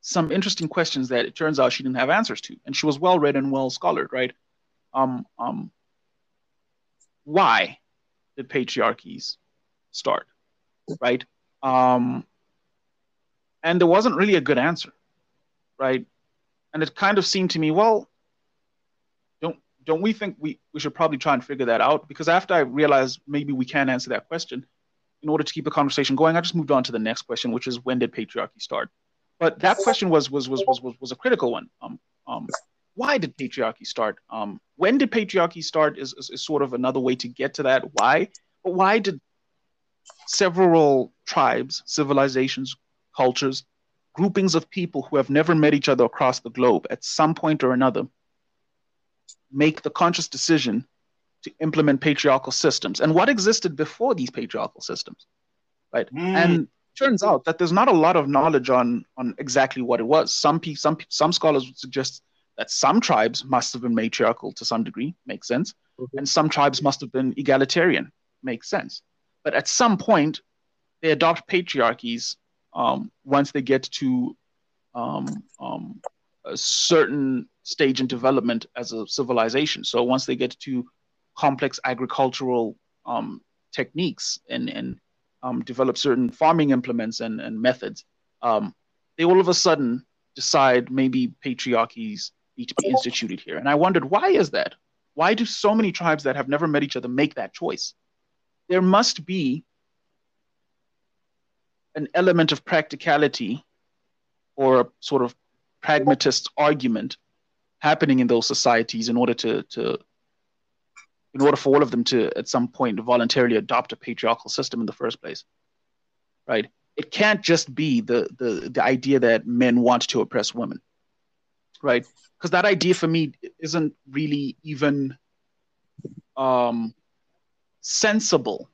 some interesting questions that it turns out she didn't have answers to, and she was well read and well scholared, right? Um, um, why did patriarchies start, right? Um, and there wasn't really a good answer, right? And it kind of seemed to me, well, don't don't we think we, we should probably try and figure that out? Because after I realized maybe we can't answer that question, in order to keep the conversation going, I just moved on to the next question, which is when did patriarchy start? But that question was was was was was, was a critical one. Um, um, why did patriarchy start? Um, when did patriarchy start is, is, is sort of another way to get to that. Why? But why did several tribes, civilizations, cultures, groupings of people who have never met each other across the globe at some point or another make the conscious decision to implement patriarchal systems and what existed before these patriarchal systems right Mm. and turns out that there's not a lot of knowledge on on exactly what it was some pe- some some scholars would suggest that some tribes must have been matriarchal to some degree makes sense Mhm. and some tribes must have been egalitarian makes sense but at some point they adopt patriarchies um, once they get to um, um, a certain stage in development as a civilization. So once they get to complex agricultural um, techniques and, and um, develop certain farming implements and, and methods, um, they all of a sudden decide maybe patriarchies need to be instituted here. And I wondered, why is that? Why do so many tribes that have never met each other make that choice? There must be an element of practicality or a sort of pragmatist argument happening in those societies in order to, to in order for all of them to at some point voluntarily adopt a patriarchal system in the first place right it can't just be the the, the idea that men want to oppress women right? Because that idea for me isn't really even um, sensible,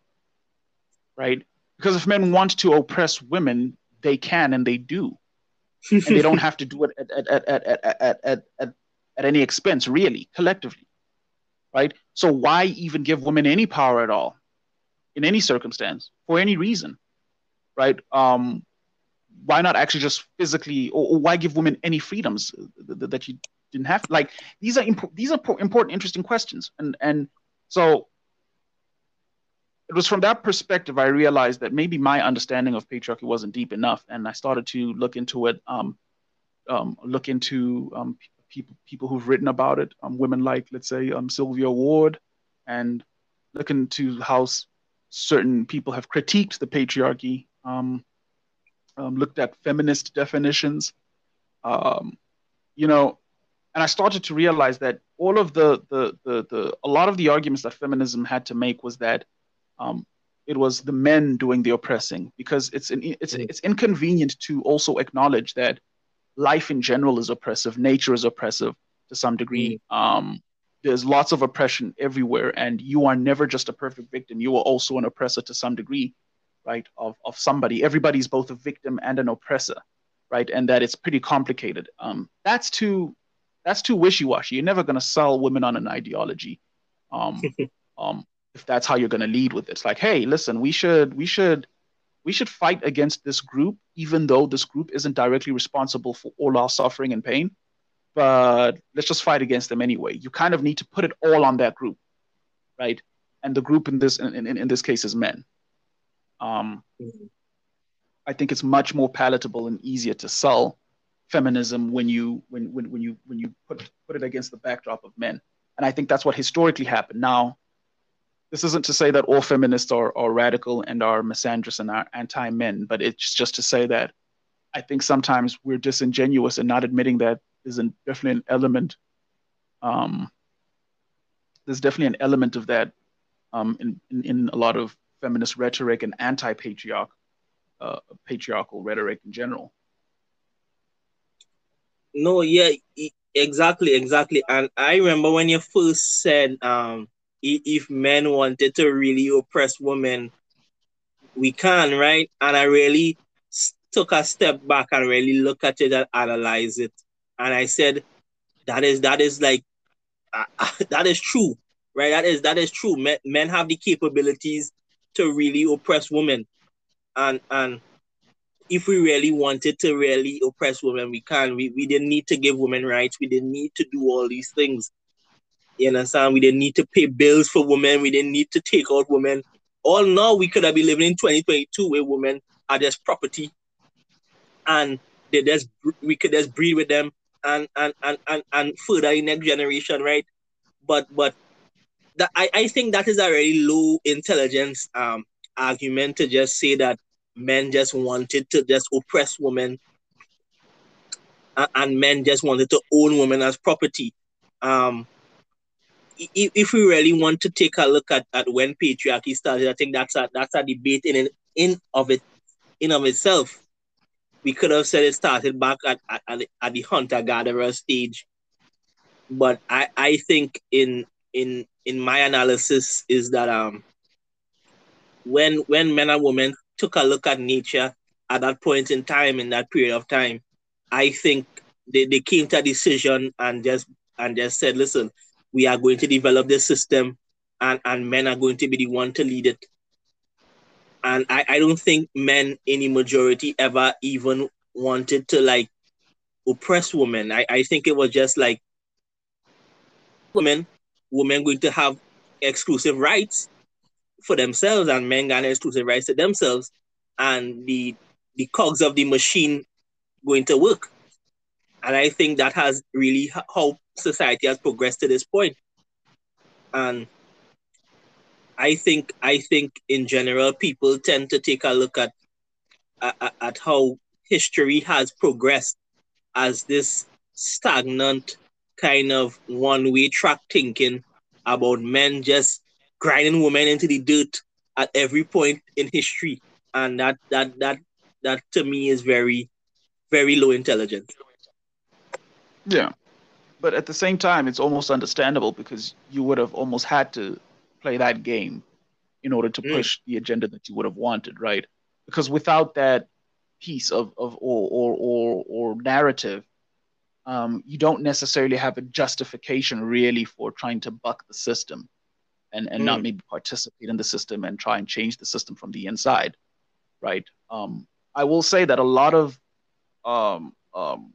right? Because if men want to oppress women, they can and they do. and they don't *laughs* have to do it at, at, at, at, at, at, at, at any expense, really, collectively, right? So why even give women any power at all in any circumstance for any reason, right? Um, why not actually just physically or, or why give women any freedoms that, that you didn't have? Like these are these are important interesting questions. And and so it was from that perspective I realized that maybe my understanding of patriarchy wasn't deep enough, and I started to look into it, um, um, look into um, people people who've written about it, um, women like let's say um, Sylvia Ward, and look into how certain people have critiqued the patriarchy, um, um, looked at feminist definitions, um, you know, and I started to realize that all of the, the the the a lot of the arguments that feminism had to make was that um, it was the men doing the oppressing because it's an, it's it's inconvenient to also acknowledge that life in general is oppressive, nature is oppressive to some degree. Um, there's lots of oppression everywhere, and you are never just a perfect victim. You are also an oppressor to some degree, right? Of of somebody. Everybody's both a victim and an oppressor, right? And that it's pretty complicated. Um, that's too that's too wishy-washy. You're never going to sell women on an ideology. Um, *laughs* um, if that's how you're going to lead with it. It's like, hey, listen, we should we should we should fight against this group, even though this group isn't directly responsible for all our suffering and pain. But let's just fight against them anyway. You kind of need to put it all on that group, right? And the group in this in, in, in this case is men. Um, I think it's much more palatable and easier to sell feminism when you when when, when you when you put put it against the backdrop of men. And I think that's what historically happened. Now, this isn't to say that all feminists are, are radical and are misandrous and are anti-men, but it's just to say that I think sometimes we're disingenuous in not admitting that there's an, definitely an element. Um, there's definitely an element of that um, in, in, in a lot of feminist rhetoric and anti-patriarch, uh, patriarchal rhetoric in general. No, yeah, exactly, exactly. And I remember when you first said, um, if men wanted to really oppress women, we can, right? And I really took a step back and really look at it and analyze it. And I said, that is that is like uh, *laughs* that is true, right? That is that is true. Men, men have the capabilities to really oppress women, and and if we really wanted to really oppress women, we can. We, we didn't need to give women rights. We didn't need to do all these things. You understand? We didn't need to pay bills for women. We didn't need to take out women. All now we could have been living in 2022 where women are just property and they just we could just breed with them and and and and, and further in next generation, right? But but that I, I think that is a really low intelligence um argument to just say that men just wanted to just oppress women and, and men just wanted to own women as property. Um if, if we really want to take a look at, at when patriarchy started, I think that's a that's a debate in in of it in of itself. We could have said it started back at, at, at the hunter gatherer stage, but I, I think in in in my analysis is that um when when men and women took a look at nature at that point in time in that period of time, I think they, they came to a decision and just and just said, listen, we are going to develop this system and, and men are going to be the one to lead it. And I, I don't think men in the majority ever even wanted to like oppress women. I, I think it was just like women, women going to have exclusive rights for themselves and men got exclusive rights to themselves and the the cogs of the machine going to work. And I think that has really how society has progressed to this point. And I think I think in general people tend to take a look at at, at how history has progressed as this stagnant kind of one-way track thinking about men just grinding women into the dirt at every point in history and that that that that to me is very very low intelligence Yeah. But at the same time, it's almost understandable because you would have almost had to play that game in order to Mm. push the agenda that you would have wanted, right? Because without that piece of, of or, or, or, or narrative, um, you don't necessarily have a justification really for trying to buck the system and, and not Mm. maybe participate in the system and try and change the system from the inside, right? Um, I will say that a lot of um, um,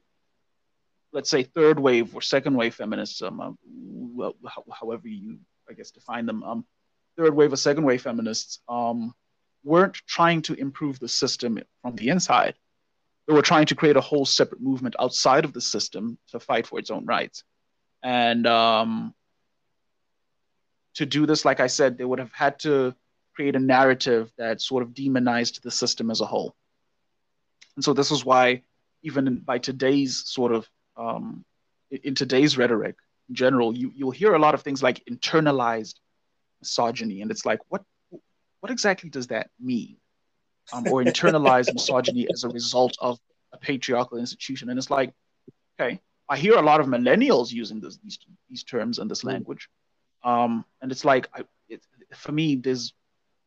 let's say third wave or second wave feminists, um, uh, well, however you, I guess, define them, um, third wave or second wave feminists um, weren't trying to improve the system from the inside. They were trying to create a whole separate movement outside of the system to fight for its own rights. And um, to do this, like I said, they would have had to create a narrative that sort of demonized the system as a whole. And so this is why, even in, by today's sort of um, in- today's rhetoric in general, you you'll hear a lot of things like internalized misogyny, and it's like, what what exactly does that mean? Um, or internalized misogyny as a result of a patriarchal institution, and it's like, okay, I hear a lot of millennials using this, these these terms and this language, um, and it's like, I, it, for me, there's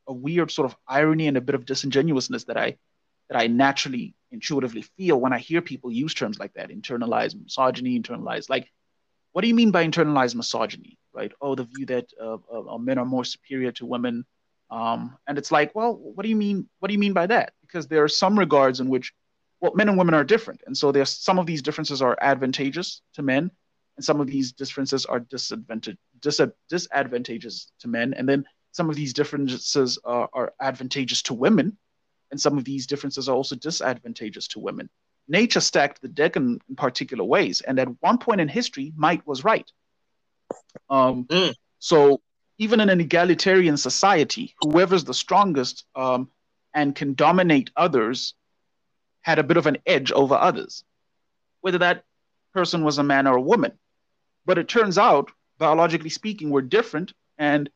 a weird sort of irony and a bit of disingenuousness that I that I naturally intuitively feel when I hear people use terms like that, internalized misogyny, internalized like, what do you mean by internalized misogyny, right? Oh, the view that uh, uh, men are more superior to women, um, and it's like, well, what do you mean? What do you mean by that? Because there are some regards in which, well, men and women are different, and so there's some of these differences are advantageous to men, and some of these differences are disadvantage, dis- disadvantageous to men, and then some of these differences are, are advantageous to women, and some of these differences are also disadvantageous to women. Nature stacked the deck in, in particular ways, and at one point in history, might was right. Um, Mm. So even in an egalitarian society, whoever's the strongest um, and can dominate others had a bit of an edge over others, whether that person was a man or a woman. But it turns out, biologically speaking, we're different, and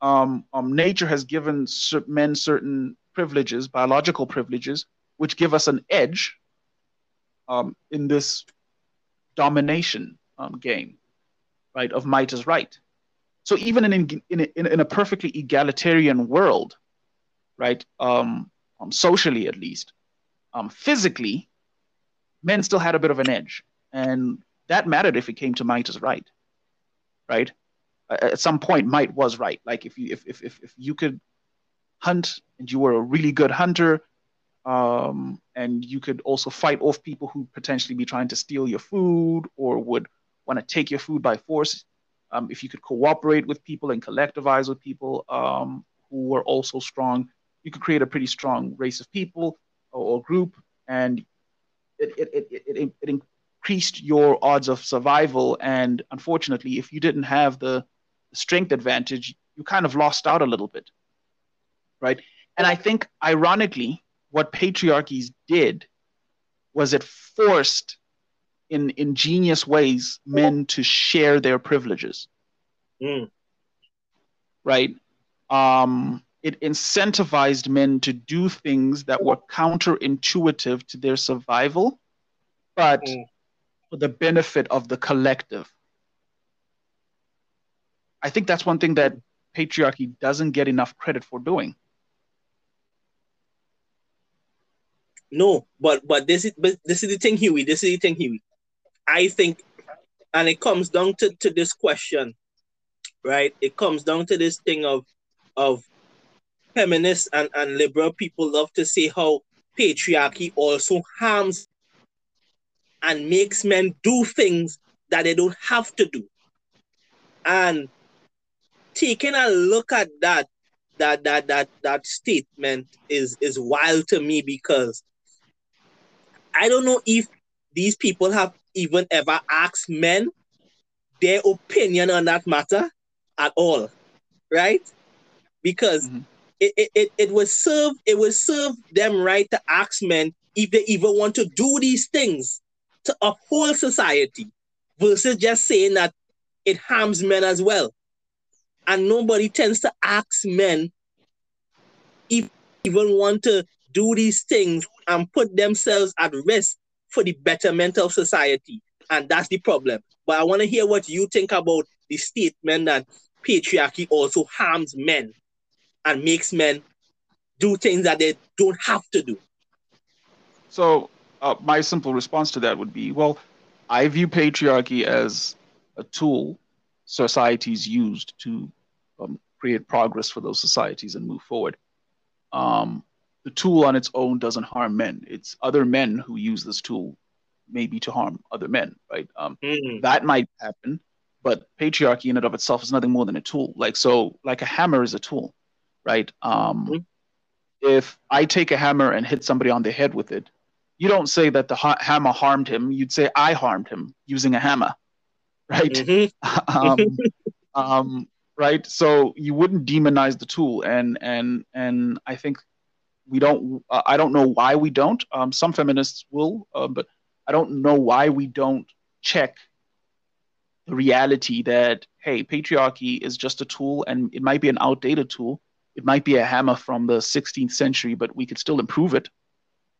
um, um, nature has given men certain privileges, biological privileges, which give us an edge um, in this domination um, game, right? Of might is right. So even in in, in, in a perfectly egalitarian world, right? Um, um, socially at least, um, physically, men still had a bit of an edge, and that mattered if it came to might is right, right? At some point, might was right. Like if you if if if, if you could hunt and you were a really good hunter, um, and you could also fight off people who potentially be trying to steal your food or would want to take your food by force. Um, if you could cooperate with people and collectivize with people um, who were also strong, you could create a pretty strong race of people or, or group, and it, it, it, it, it increased your odds of survival. And unfortunately, if you didn't have the strength advantage, you kind of lost out a little bit, right? And I think, ironically, what patriarchies did was it forced in ingenious ways men to share their privileges Mm. right um, it incentivized men to do things that were counterintuitive to their survival but Mm. for the benefit of the collective i think that's one thing that patriarchy doesn't get enough credit for doing No, but but this is but this is the thing, Huey. This is the thing, Huey. I think, and it comes down to, to this question, right? It comes down to this thing of of feminists and, and liberal people love to say how patriarchy also harms and makes men do things that they don't have to do. And taking a look at that that that that that statement is is wild to me because I don't know if these people have even ever ask men their opinion on that matter at all, right? Because Mhm. it, it, it, it will serve it will serve them right to ask men if they even want to do these things to uphold society versus just saying that it harms men as well. And nobody tends to ask men if they even want to do these things and put themselves at risk for the betterment of society. And that's the problem. But I want to hear what you think about the statement that patriarchy also harms men and makes men do things that they don't have to do. So uh, my simple response to that would be, well, I view patriarchy as a tool societies used to um, create progress for those societies and move forward. Um, the tool on its own doesn't harm men. It's other men who use this tool maybe to harm other men, right? Um, Mm, that might happen, but patriarchy in and of itself is nothing more than a tool. Like so, like a hammer is a tool, right? Um, Mhm. If I take a hammer and hit somebody on the head with it, you don't say that the ha- hammer harmed him. You'd say I harmed him using a hammer, right? mhm, *laughs* um, um, right? So you wouldn't demonize the tool, and and and I think we don't. Uh, I don't know why we don't. Um, some feminists will, uh, but I don't know why we don't check the reality that hey, patriarchy is just a tool, and it might be an outdated tool. It might be a hammer from the 16th century, but we could still improve it,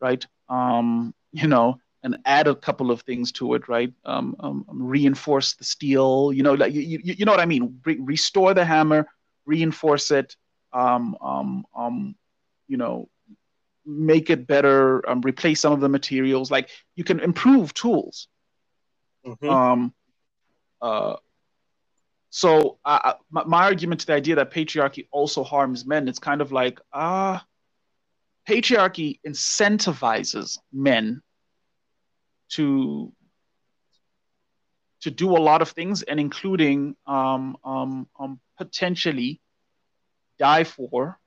right? Um, you know, and add a couple of things to it, right? Um, um, reinforce the steel, you know, like you, you, you know what I mean. Re- restore the hammer, reinforce it, um, um, um, you know, make it better, um, replace some of the materials. Like you can improve tools. mhm. Um, uh, so uh, my, my argument to the idea that patriarchy also harms men, it's kind of like ah, patriarchy incentivizes men to to do a lot of things, and including um, um, um, potentially die for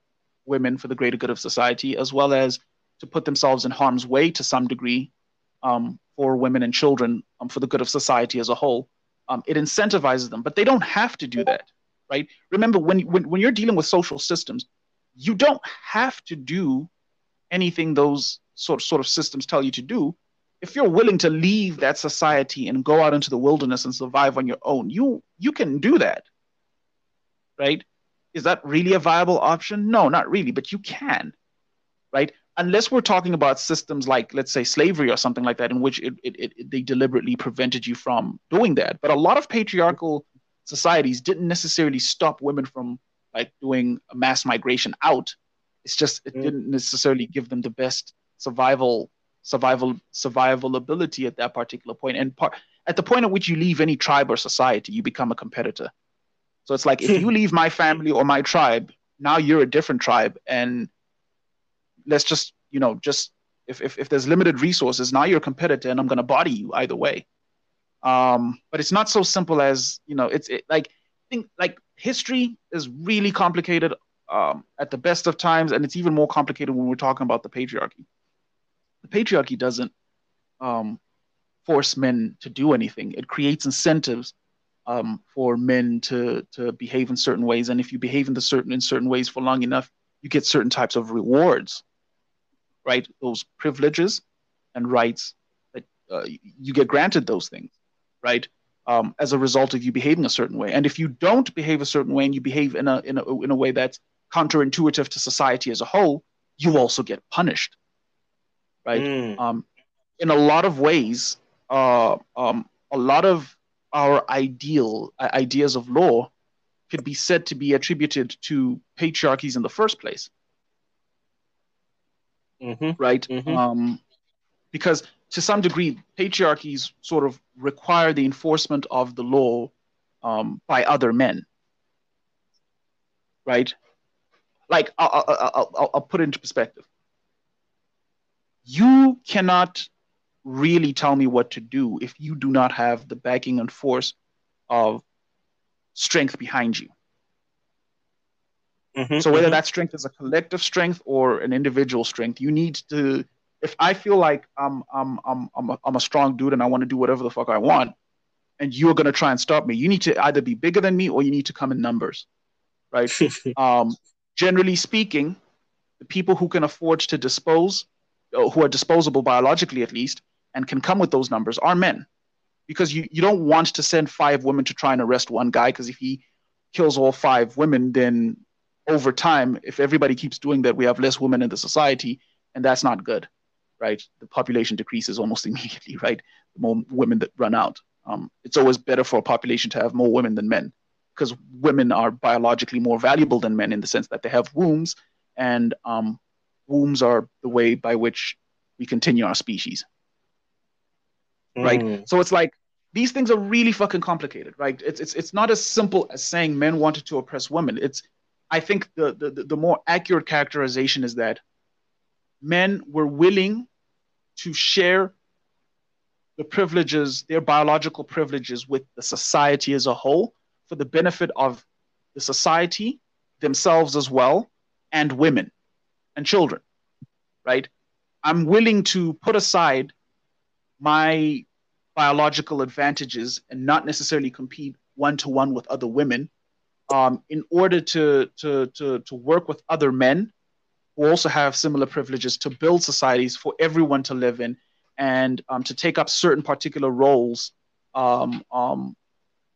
women for the greater good of society, as well as to put themselves in harm's way to some degree um, for women and children um, for the good of society as a whole. Um, it incentivizes them, but they don't have to do that, right? Remember, when, when, when you're dealing with social systems, you don't have to do anything those sort, sort of systems tell you to do. If you're willing to leave that society and go out into the wilderness and survive on your own, you you can do that, right? Is that really a viable option? No, not really, but you can, right? Unless we're talking about systems like, let's say, slavery or something like that, in which it, it, it, they deliberately prevented you from doing that. But a lot of patriarchal societies didn't necessarily stop women from like doing a mass migration out. It's just it Mm. didn't necessarily give them the best survival survival survival ability at that particular point. And part at the point at which you leave any tribe or society, you become a competitor. So it's like if you *laughs* leave my family or my tribe, now you're a different tribe, and let's just you know just if if, if there's limited resources now you're a competitor and i'm going to body you either way. Um, but it's not so simple as you know it's it, like think like history is really complicated um, at the best of times and it's even more complicated when we're talking about the patriarchy. The patriarchy doesn't um, force men to do anything. It creates incentives um, for men to to behave in certain ways. And if you behave in the certain in certain ways for long enough you get certain types of rewards right? Those privileges and rights that uh, you get granted those things right? Um, as a result of you behaving a certain way. And if you don't behave a certain way and you behave in a in a, in a way that's counterintuitive to society as a whole you also get punished right? Mm. um, in a lot of ways uh, um, a lot of our ideal uh, ideas of law could be said to be attributed to patriarchies in the first place hmm right? Mhm. Um, because to some degree, patriarchies sort of require the enforcement of the law um, by other men, right? Like, I'll, I'll, I'll, I'll put it into perspective. You cannot really tell me what to do if you do not have the backing and force of strength behind you. Mhm. So whether Mhm. that strength is a collective strength or an individual strength, you need to. If I feel like I'm I'm I'm I'm a, I'm a strong dude and I want to do whatever the fuck I want, and you're gonna try and stop me, you need to either be bigger than me or you need to come in numbers, right? *laughs* um, generally speaking, the people who can afford to dispose, uh, who are disposable biologically at least, and can come with those numbers are men, because you you don't want to send five women to try and arrest one guy because if he kills all five women, then over time, if everybody keeps doing that, we have less women in the society, and that's not good, right? The population decreases almost *laughs* immediately, right? The more women that run out. Um, it's always better for a population to have more women than men, because women are biologically more valuable than men in the sense that they have wombs, and um, wombs are the way by which we continue our species right? Mm. So it's like these things are really fucking complicated, right? It's it's it's not as simple as saying men wanted to oppress women. It's I think the the, the more accurate characterization is that men were willing to share the privileges, their biological privileges with the society as a whole for the benefit of the society, themselves as well, and women and children, right? I'm willing to put aside my biological advantages and not necessarily compete one to one with other women um, in order to, to, to, to work with other men who also have similar privileges to build societies for everyone to live in and um, to take up certain particular roles, um, um,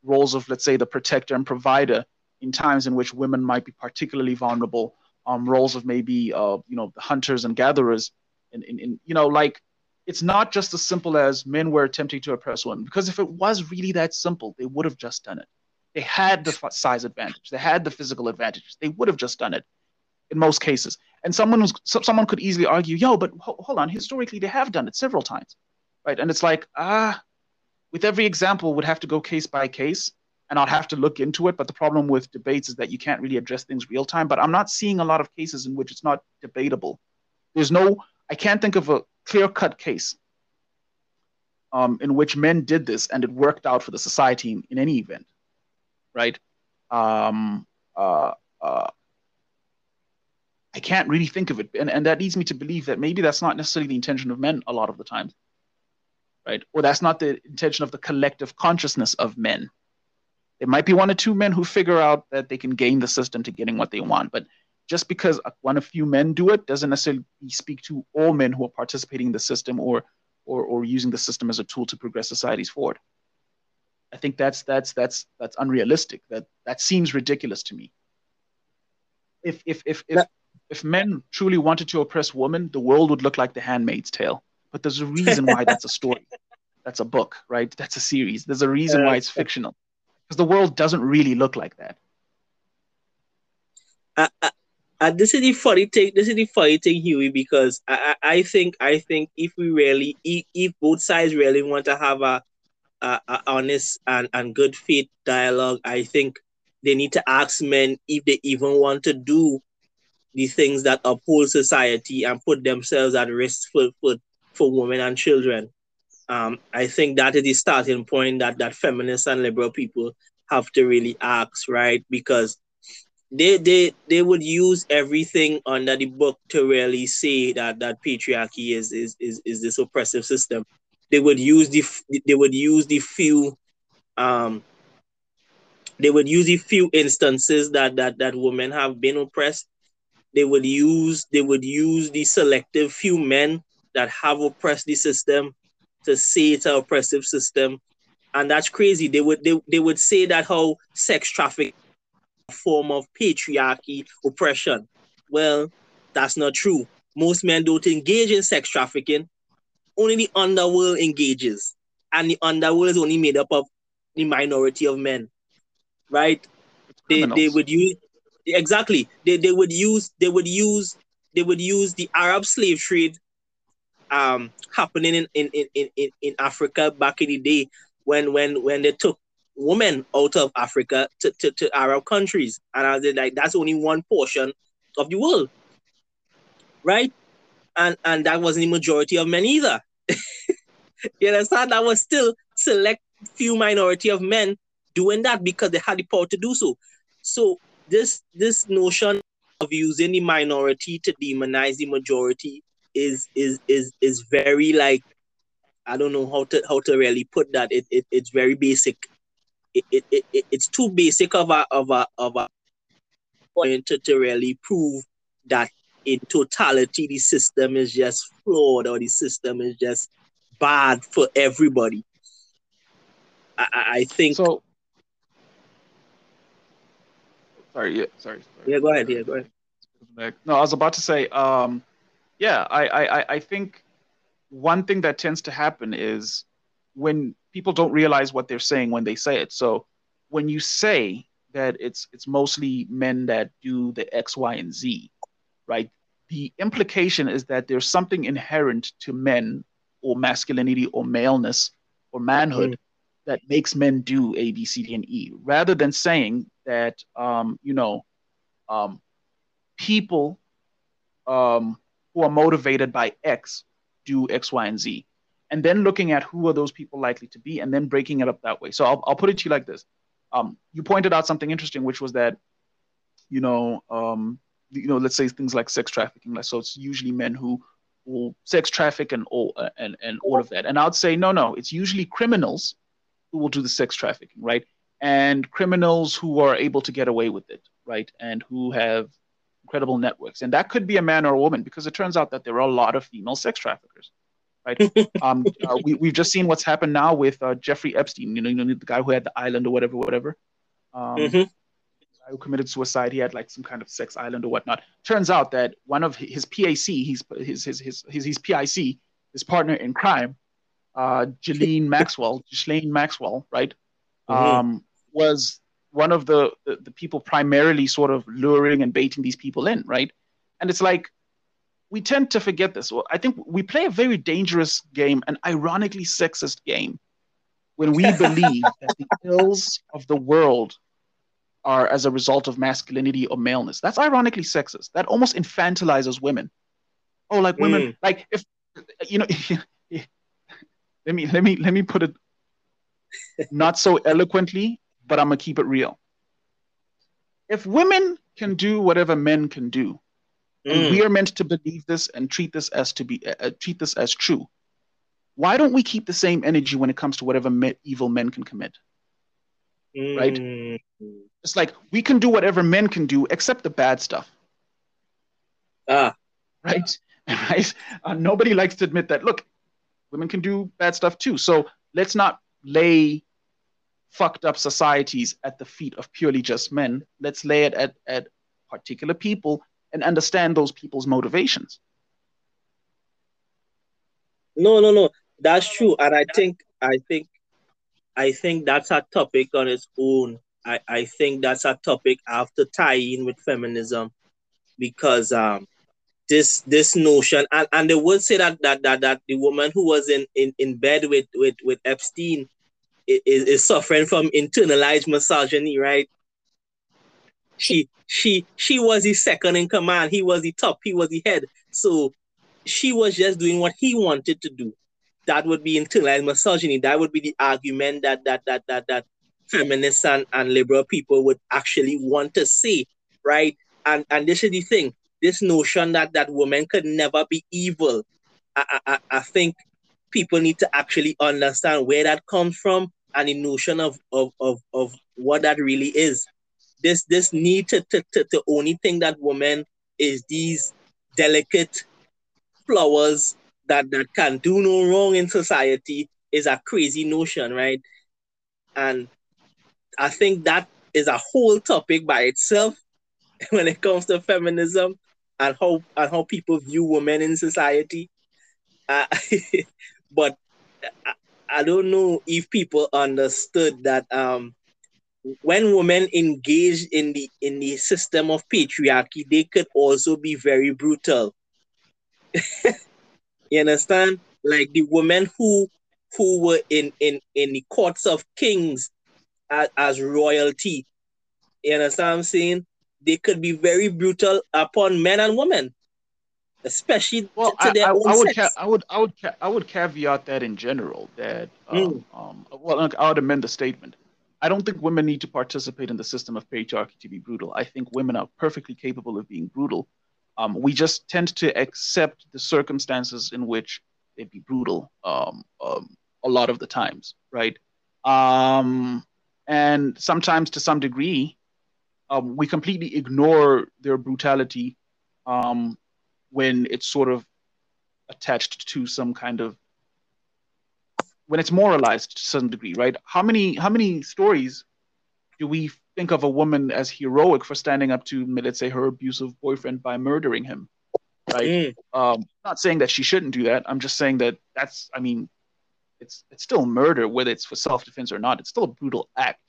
roles of, let's say, the protector and provider in times in which women might be particularly vulnerable, um, roles of maybe, uh, you know, the hunters and gatherers, in, in, you know, like it's not just as simple as men were attempting to oppress women, because if it was really that simple, they would have just done it. They had the size advantage, they had the physical advantages, they would have just done it in most cases. And someone was so, someone could easily argue, yo, but ho- hold on, historically they have done it several times, right? And it's like, ah, with every example would have to go case by case, and I'd have to look into it. But the problem with debates is that you can't really address things real time. But I'm not seeing a lot of cases in which it's not debatable. There's no, I can't think of a clear cut case um, in which men did this and it worked out for the society in, in any event, right? Um, uh, uh, I can't really think of it. And, and that leads me to believe that maybe that's not necessarily the intention of men a lot of the time, right? Or that's not the intention of the collective consciousness of men. There might be one or two men who figure out that they can game the system to getting what they want, but just because one or few men do it doesn't necessarily speak to all men who are participating in the system or or, or using the system as a tool to progress societies forward. I think that's that's that's that's unrealistic. That that seems ridiculous to me. If if if if, That- if men truly wanted to oppress women, the world would look like The Handmaid's Tale. But there's a reason why that's a story. *laughs* That's a book, right? That's a series. There's a reason why it's fictional. Because the world doesn't really look like that. I, I, uh, this is the funny thing. This is the funny thing, Huey, because I, I, I think I think if we really if, if both sides really want to have a, a, a honest and, and good faith dialogue, I think they need to ask men if they even want to do the things that uphold society and put themselves at risk for for, for women and children. Um, I think that is the starting point that that feminists and liberal people have to really ask, right? Because they they they would use everything under the book to really say that that patriarchy is is is, is this oppressive system. They would use the they would use the few um they would use the few instances that that that women have been oppressed. They would use they would use the selective few men that have oppressed the system to say it's an oppressive system. And that's crazy. They would they, they would say that how sex trafficking form of patriarchy oppression. Well, that's not true. Most men don't engage in sex trafficking. Only the underworld engages. And the underworld is only made up of the minority of men. Right? They, they would use exactly. They, they would use they would use they would use the Arab slave trade um happening in, in, in, in, in Africa back in the day when when when they took women out of Africa to, to, to Arab countries. And I was like, that's only one portion of the world. Right? And and that wasn't the majority of men either. *laughs* you understand? That was still select few minority of men doing that because they had the power to do so. So this this notion of using the minority to demonize the majority is is is is very like I don't know how to how to really put that. It, it it's very basic it, it, it, it's too basic of a of a of a point to, to really prove that in totality the system is just flawed or the system is just bad for everybody. I, I think so. Sorry, yeah, sorry, sorry. Yeah, go ahead. Yeah, go ahead. No, I was about to say, um, yeah, I, I, I think one thing that tends to happen is when people don't realize what they're saying when they say it. So when you say that it's it's mostly men that do the X, Y, and Z, right? The implication is that there's something inherent to men or masculinity or maleness or manhood mm-hmm. that makes men do A, B, C, D, and E, rather than saying that um, you know um, people um, who are motivated by X do X, Y, and Z and then looking at who are those people likely to be and then breaking it up that way. So i'll, I'll put it to you like this. Um, you pointed out something interesting which was that you know um, you know let's say things like sex trafficking so it's usually men who will sex traffic and all uh, and, and all of that. And i'd say no no it's usually criminals who will do the sex trafficking right? And criminals who are able to get away with it right? And who have incredible networks. And that could be a man or a woman because it turns out that there are a lot of female sex traffickers right? um, uh, we, we've just seen what's happened now with uh, Jeffrey Epstein, you know, you know, the guy who had the island or whatever, whatever. Um, mm-hmm. Who committed suicide? He had like some kind of sex island or whatnot. Turns out that one of his PAC, he's his his his his, his PIC, his partner in crime, uh, Ghislaine *laughs* Maxwell, Ghislaine Maxwell, right, mm-hmm. um, was one of the, the the people primarily sort of luring and baiting these people in, right? And it's like we tend to forget this. Well, I think we play a very dangerous game, an ironically sexist game, when we believe *laughs* that the ills of the world are as a result of masculinity or maleness. That's ironically sexist. That almost infantilizes women. Oh, like women, mm. like if you know. *laughs* let me let me let me put it not so eloquently, but I'm gonna keep it real. If women can do whatever men can do, and we mm. are meant to believe this and treat this as to be uh, uh, treat this as true. Why don't we keep the same energy when it comes to whatever me- evil men can commit? Mm. Right? It's like we can do whatever men can do except the bad stuff. Ah. Right? *laughs* Right? Uh, nobody likes to admit that. Look, women can do bad stuff too. So let's not lay fucked up societies at the feet of purely just men. Let's lay it at, at particular people and understand those people's motivations. No, no, no. That's true. And I think I think I think that's a topic on its own. I, I think that's a topic I have to tie in with feminism because um this this notion and, and they would say that, that that that the woman who was in, in, in bed with, with, with Epstein is, is suffering from internalized misogyny, right? She she she was the second in command. He was the top. He was the head. So she was just doing what he wanted to do. That would be internalized misogyny. That would be the argument that that that that that feminists and, and liberal people would actually want to see, right? And and this is the thing. This notion that that women could never be evil. I, I, I think people need to actually understand where that comes from and the notion of of, of, of what that really is. This this need to, to, to, to only think that women is these delicate flowers that, that can do no wrong in society is a crazy notion, right? And I think that is a whole topic by itself *laughs* when it comes to feminism and how and how people view women in society. Uh, *laughs* but I, I, don't know if people understood that um, when women engage in the in the system of patriarchy, they could also be very brutal. *laughs* you understand? Like the women who who were in in in the courts of kings as, as royalty. You understand what I'm saying? They could be very brutal upon men and women, especially well, to, to their I, own I, would sex. I would I would I would caveat that in general that um, Mm. um, well I would amend the statement. I don't think women need to participate in the system of patriarchy to be brutal. I think women are perfectly capable of being brutal. Um, we just tend to accept the circumstances in which they'd be brutal um, um, a lot of the times, right? Um, and sometimes, to some degree, um, we completely ignore their brutality um, when it's sort of attached to some kind of when it's moralized to some degree, right? How many how many stories do we think of a woman as heroic for standing up to, let's say, her abusive boyfriend by murdering him, right? Mm. Um, not saying that she shouldn't do that. I'm just saying that that's, I mean, it's it's still murder, whether it's for self defense or not. It's still a brutal act,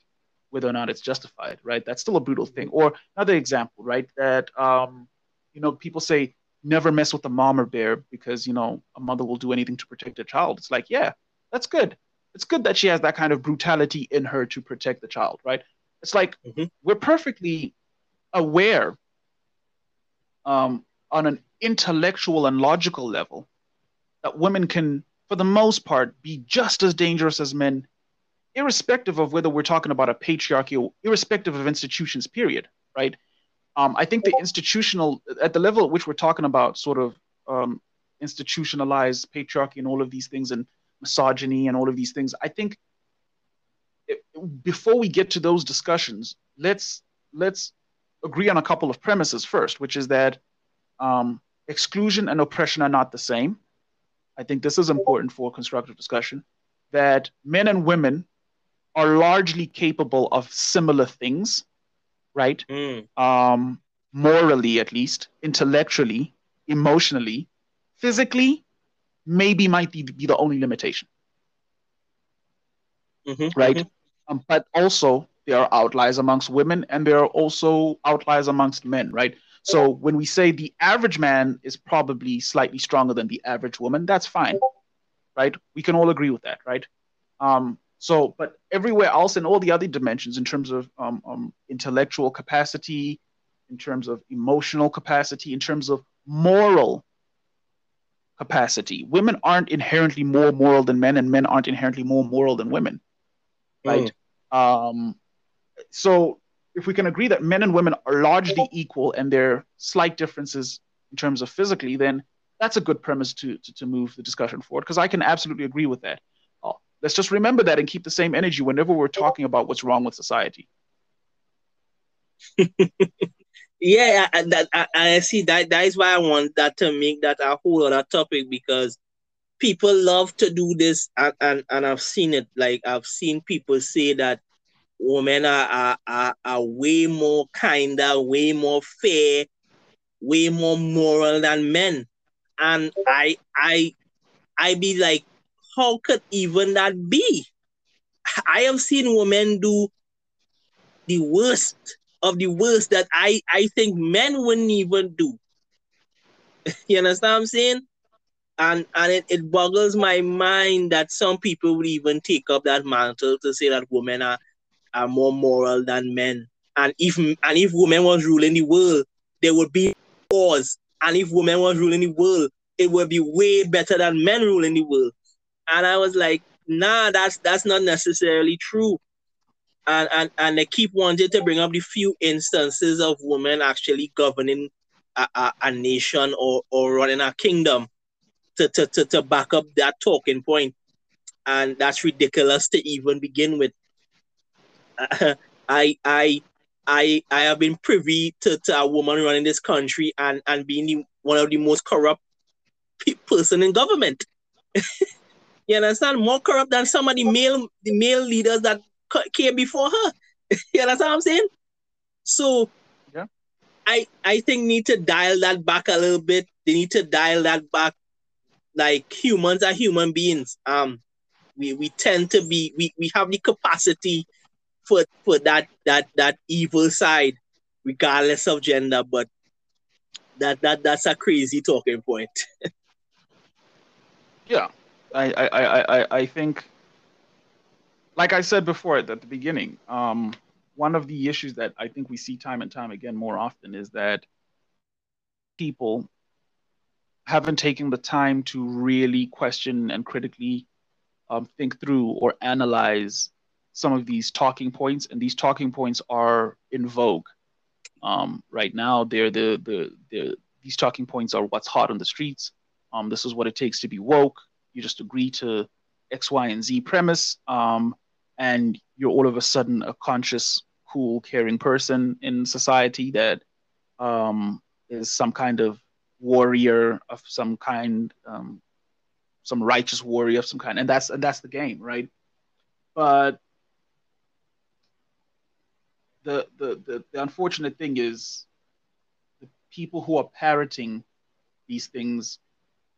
whether or not it's justified, right? That's still a brutal thing. Or another example, right? That um, you know, people say never mess with a mom or bear because you know a mother will do anything to protect a child. It's like, yeah, that's good. It's good that she has that kind of brutality in her to protect the child, right? It's like Mhm. we're perfectly aware um, on an intellectual and logical level that women can, for the most part, be just as dangerous as men, irrespective of whether we're talking about a patriarchy or irrespective of institutions, period, right? Um, I think the institutional, at the level at which we're talking about sort of um, institutionalized patriarchy and all of these things and misogyny and all of these things, I think it, before we get to those discussions, let's let's agree on a couple of premises first, which is that um, exclusion and oppression are not the same. I think this is important for constructive discussion. That men and women are largely capable of similar things, right? Mm. Um, morally, at least, intellectually, emotionally, physically, maybe might be, the only limitation Mhm, right? mhm. Um, but also there are outliers amongst women and there are also outliers amongst men, right? So when we say the average man is probably slightly stronger than the average woman, that's fine, right? We can all agree with that, right? Um, so, but everywhere else in all the other dimensions, in terms of um, um, intellectual capacity, in terms of emotional capacity, in terms of moral capacity, women aren't inherently more moral than men, and men aren't inherently more moral than women right? Um, so if we can agree that men and women are largely equal and there are slight differences in terms of physically, then that's a good premise to to, to move the discussion forward because I can absolutely agree with that. Uh, let's just remember that and keep the same energy whenever we're talking about what's wrong with society. *laughs* Yeah, I, that I, I see that. That is why I want that to make that a whole other topic because people love to do this, and and, and I've seen it. Like I've seen people say that women are are, are, are way more kinder, way more fair, way more moral than men, and I I I be like, how could even that be? I have seen women do the worst of the worst that I, I think men wouldn't even do. *laughs* you understand what I'm saying? And and it, it boggles my mind that some people would even take up that mantle to say that women are, are more moral than men. And if and if women was ruling the world, there would be wars. And if women was ruling the world, it would be way better than men ruling the world. And I was like, nah, that's that's not necessarily true. And and, and they keep wanting to bring up the few instances of women actually governing a, a, a nation or, or running a kingdom to, to, to, to back up that talking. And that's ridiculous to even begin with. *laughs* I I I I have been privy to, to a woman running this country and, and being the, one of the most corrupt pe- person in government. *laughs* you understand? More corrupt than some of the male the male leaders that came before her. *laughs* you understand what I'm saying? So Yeah. I I think need to dial that back a little bit. They need to dial that back. Like humans are human beings. Um we, we tend to be we, we have the capacity for for that that that evil side, regardless of gender. But that that that's a crazy talking point. *laughs* Yeah, I, I, I, I, I think, like I said before at the beginning, um, one of the issues that I think we see time and time again more often is that people haven't taken the time to really question and critically um, think through or analyze some of these talking points, and these talking points are in vogue um, right now. They're the, the the these talking points are what's hot on the streets. Um, this is what it takes to be woke. You just agree to X, Y, and Z premise, um, and you're all of a sudden a conscious, cool, caring person in society that um, is some kind of warrior of some kind, um, some righteous warrior of some kind, and that's and that's the game, right? But the the the, the unfortunate thing is the people who are parroting these things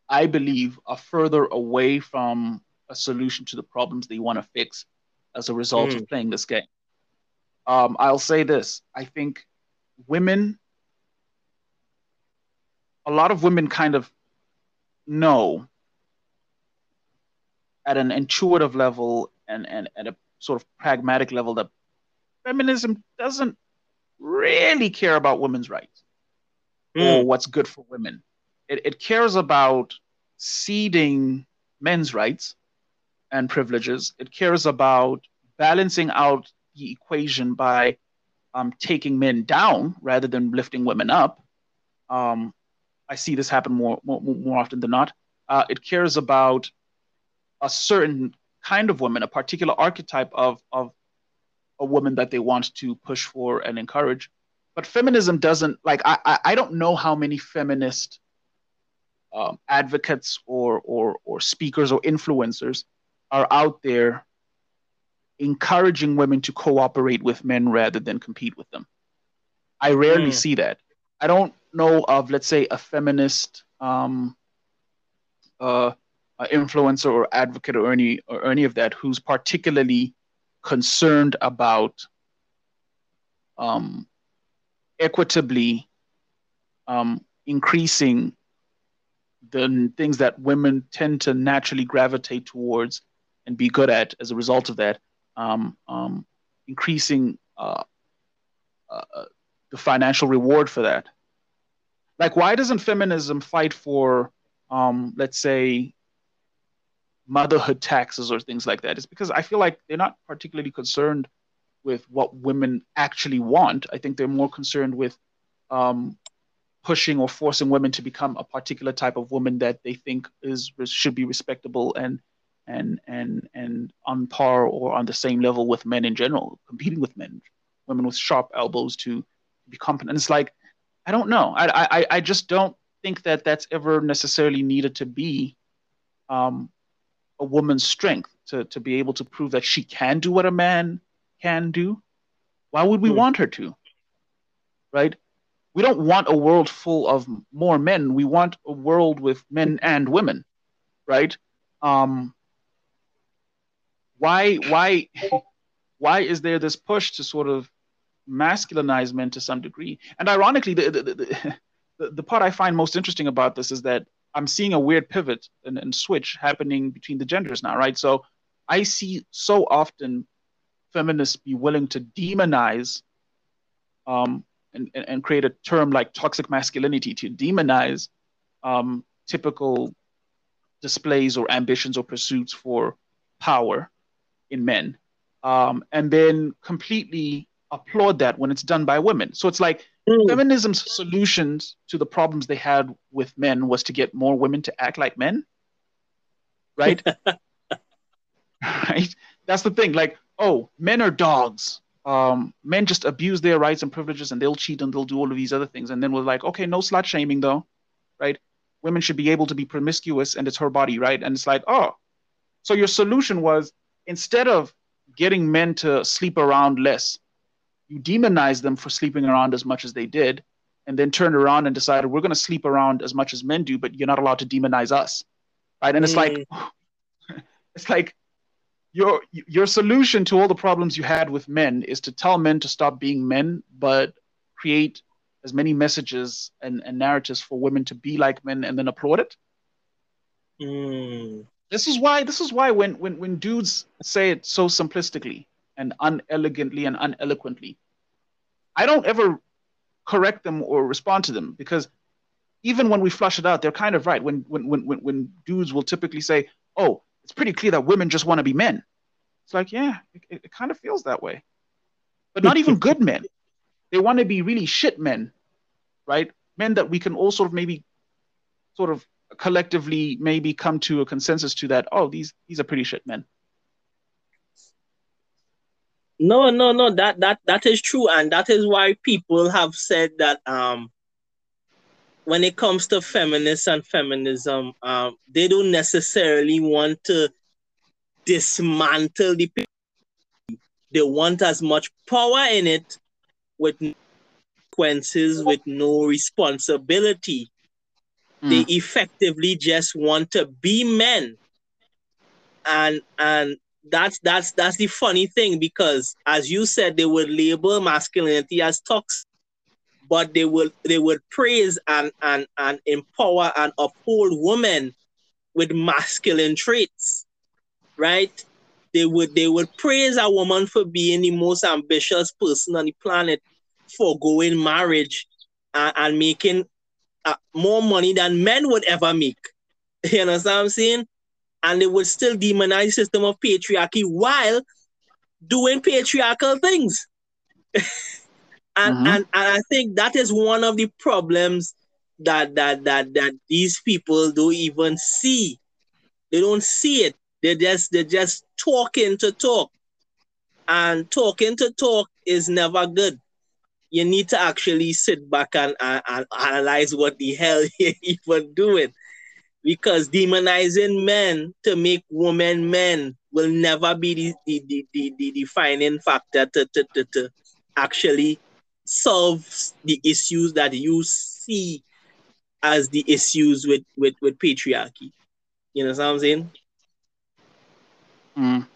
I believe, are further away from a solution to the problems they want to fix as a result Mm. of playing this game. Um, I'll say this I think women, a lot of women kind of know at an intuitive level and, and at a sort of pragmatic level that feminism doesn't really care about women's rights or what's good for women. It, it cares about ceding men's rights and privileges. It cares about balancing out the equation by um, taking men down rather than lifting women up. Um, I see this happen more, more, more often than not. Uh, it cares about a certain kind of woman, a particular archetype of, of a woman that they want to push for and encourage but feminism doesn't like I, I don't know how many feminist um, advocates or or or speakers or influencers are out there encouraging women to cooperate with men rather than compete with them. I rarely Mm. see that. I don't know of let's say a feminist um, uh, influencer or advocate or any or any of that who's particularly concerned about um, equitably um, increasing the things that women tend to naturally gravitate towards and be good at as a result of that, um, um, increasing uh, uh, the financial reward for that. Like, why doesn't feminism fight for, um, let's say, motherhood taxes or things like that? It's because I feel like they're not particularly concerned with what women actually want. I think they're more concerned with um, pushing or forcing women to become a particular type of woman that they think is should be respectable and and and and on par or on the same level with men in general, competing with men, women with sharp elbows to be competent. And it's like, I don't know. I I I just don't think that that's ever necessarily needed to be um, a woman's strength to to be able to prove that she can do what a man can do. Why would we Hmm. want her to? Right? We don't want a world full of more men. We want a world with men and women, right? Um, why why why is there this push to sort of masculinize men to some degree? And ironically, the the, the, the, part I find most interesting about this is that I'm seeing a weird pivot and, and switch happening between the genders now, right? So I see so often feminists be willing to demonize um, and, and, and create a term like toxic masculinity to demonize um, typical displays or ambitions or pursuits for power in men, um, and then completely applaud that when it's done by women. So it's like Mm. feminism's solutions to the problems they had with men was to get more women to act like men, right? *laughs* right? That's the thing. Like, oh, men are dogs. Um, men just abuse their rights and privileges, and they'll cheat and they'll do all of these other things. And then we're like, okay, no slut shaming though, right? Women should be able to be promiscuous, and it's her body, right? And it's like, oh, so your solution was instead of getting men to sleep around less, you demonize them for sleeping around as much as they did, and then turned around and decided we're going to sleep around as much as men do, but you're not allowed to demonize us, right? And it's like, *laughs* it's like your your solution to all the problems you had with men is to tell men to stop being men, but create as many messages and, and narratives for women to be like men and then applaud it. Mm. This is why this is why when when when dudes say it so simplistically and unelegantly and uneloquently, I don't ever correct them or respond to them because even when we flush it out, they're kind of right. When when when when, when dudes will typically say, "Oh, it's pretty clear that women just want to be men," it's like, yeah, it, it, it kind of feels that way. But not even good men. They want to be really shit men, right? Men that we can all sort of maybe, sort of collectively maybe come to a consensus to that. Oh, these these are pretty shit men. No, no, no. That that that is true, and that is why people have said that um, when it comes to feminists and feminism, um, they don't necessarily want to dismantle the. They want as much power in it, with consequences, with no responsibility. They mm. effectively just want to be men, and and that's that's that's the funny thing because as you said they would label masculinity as toxic but they will they would praise and and and empower and uphold women with masculine traits right? They would they would praise a woman for being the most ambitious person on the planet for going marriage and, and making uh, more money than men would ever make you know what i'm saying and they would still demonize the system of patriarchy while doing patriarchal things. *laughs* and, Mhm. and and I think that is one of the problems that that that that these people don't even see. They don't see it. They just they're just talking to talk. And talking to talk is never good. You need to actually sit back and, and, and analyze what the hell *laughs* you're even doing because demonizing men to make women men will never be the, the, the, the, the defining factor to, to, to, to actually solve the issues that you see as the issues with, with, with patriarchy. You know what I'm saying? Mm.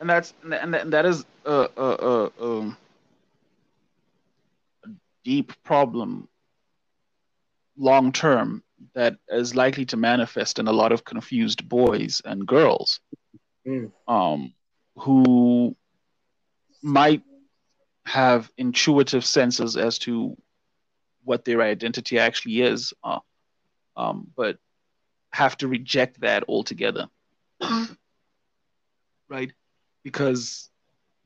And that's and that, is a, a, a, um, deep problem long term that is likely to manifest in a lot of confused boys and girls Mm. um, who might have intuitive senses as to what their identity actually is, uh, um, but have to reject that altogether. right? Because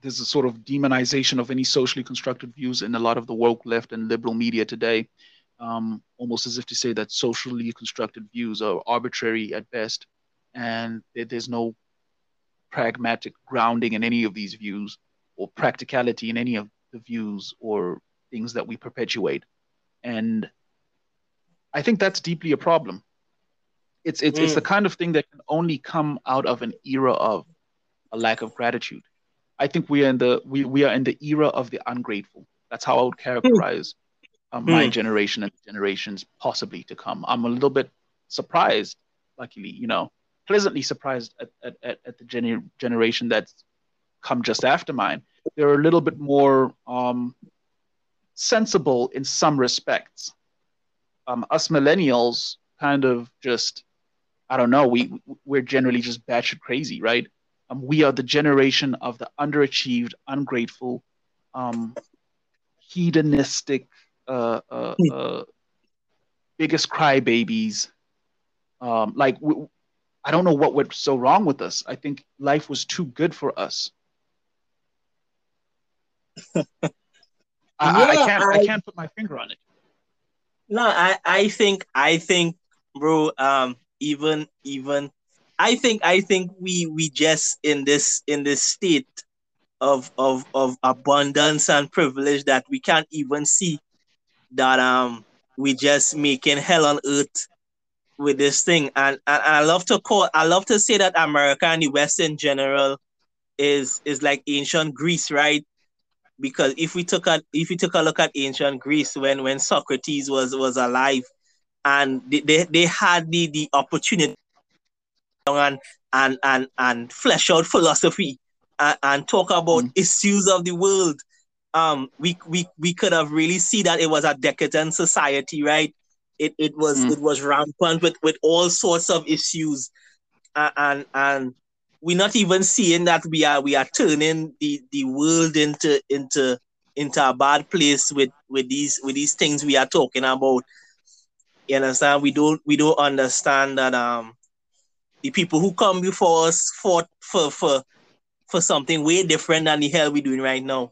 there's a sort of demonization of any socially constructed views in a lot of the woke left and liberal media today, um, almost as if to say that socially constructed views are arbitrary at best, and that there's no pragmatic grounding in any of these views or practicality in any of the views or things that we perpetuate. And I think that's deeply a problem. It's it's it's Mm. the kind of thing that can only come out of an era of a lack of gratitude. I think we are in the we, we are in the era of the ungrateful. That's how I would characterize uh, my Hmm. generation and generations possibly to come. I'm a little bit surprised, luckily, you know, pleasantly surprised at, at, at, at the gener- generation that's come just after mine. They're a little bit more um, sensible in some respects. Um, us millennials kind of just, I don't know, we we're generally just batshit crazy, right? Um, we are the generation of the underachieved, ungrateful, um, hedonistic, uh, uh, uh, biggest crybabies. Um, like I don't know what went so wrong with us. I think life was too good for us. I, I, I can't I I- can't put my finger on it. No, I, I think I think bro, um even even I think I think we we just in this in this state of of of abundance and privilege that we can't even see that um we just making hell on earth with this thing and, and I love to call I love to say that America and the West in general is is like ancient Greece, right? because if we took a if we took a look at ancient Greece when when Socrates was was alive and they, they, they had the the opportunity and and and and flesh out philosophy and, and talk about Mm. issues of the world. Um we we we could have really see that it was a decadent society right? It it was Mm. it was rampant with with all sorts of issues. And and, and we're not even seeing that we are we are turning the the world into into into a bad place with with these with these things we are talking about. You understand? We don't we don't understand that um the people who come before us fought for for for something way different than the hell we're doing right now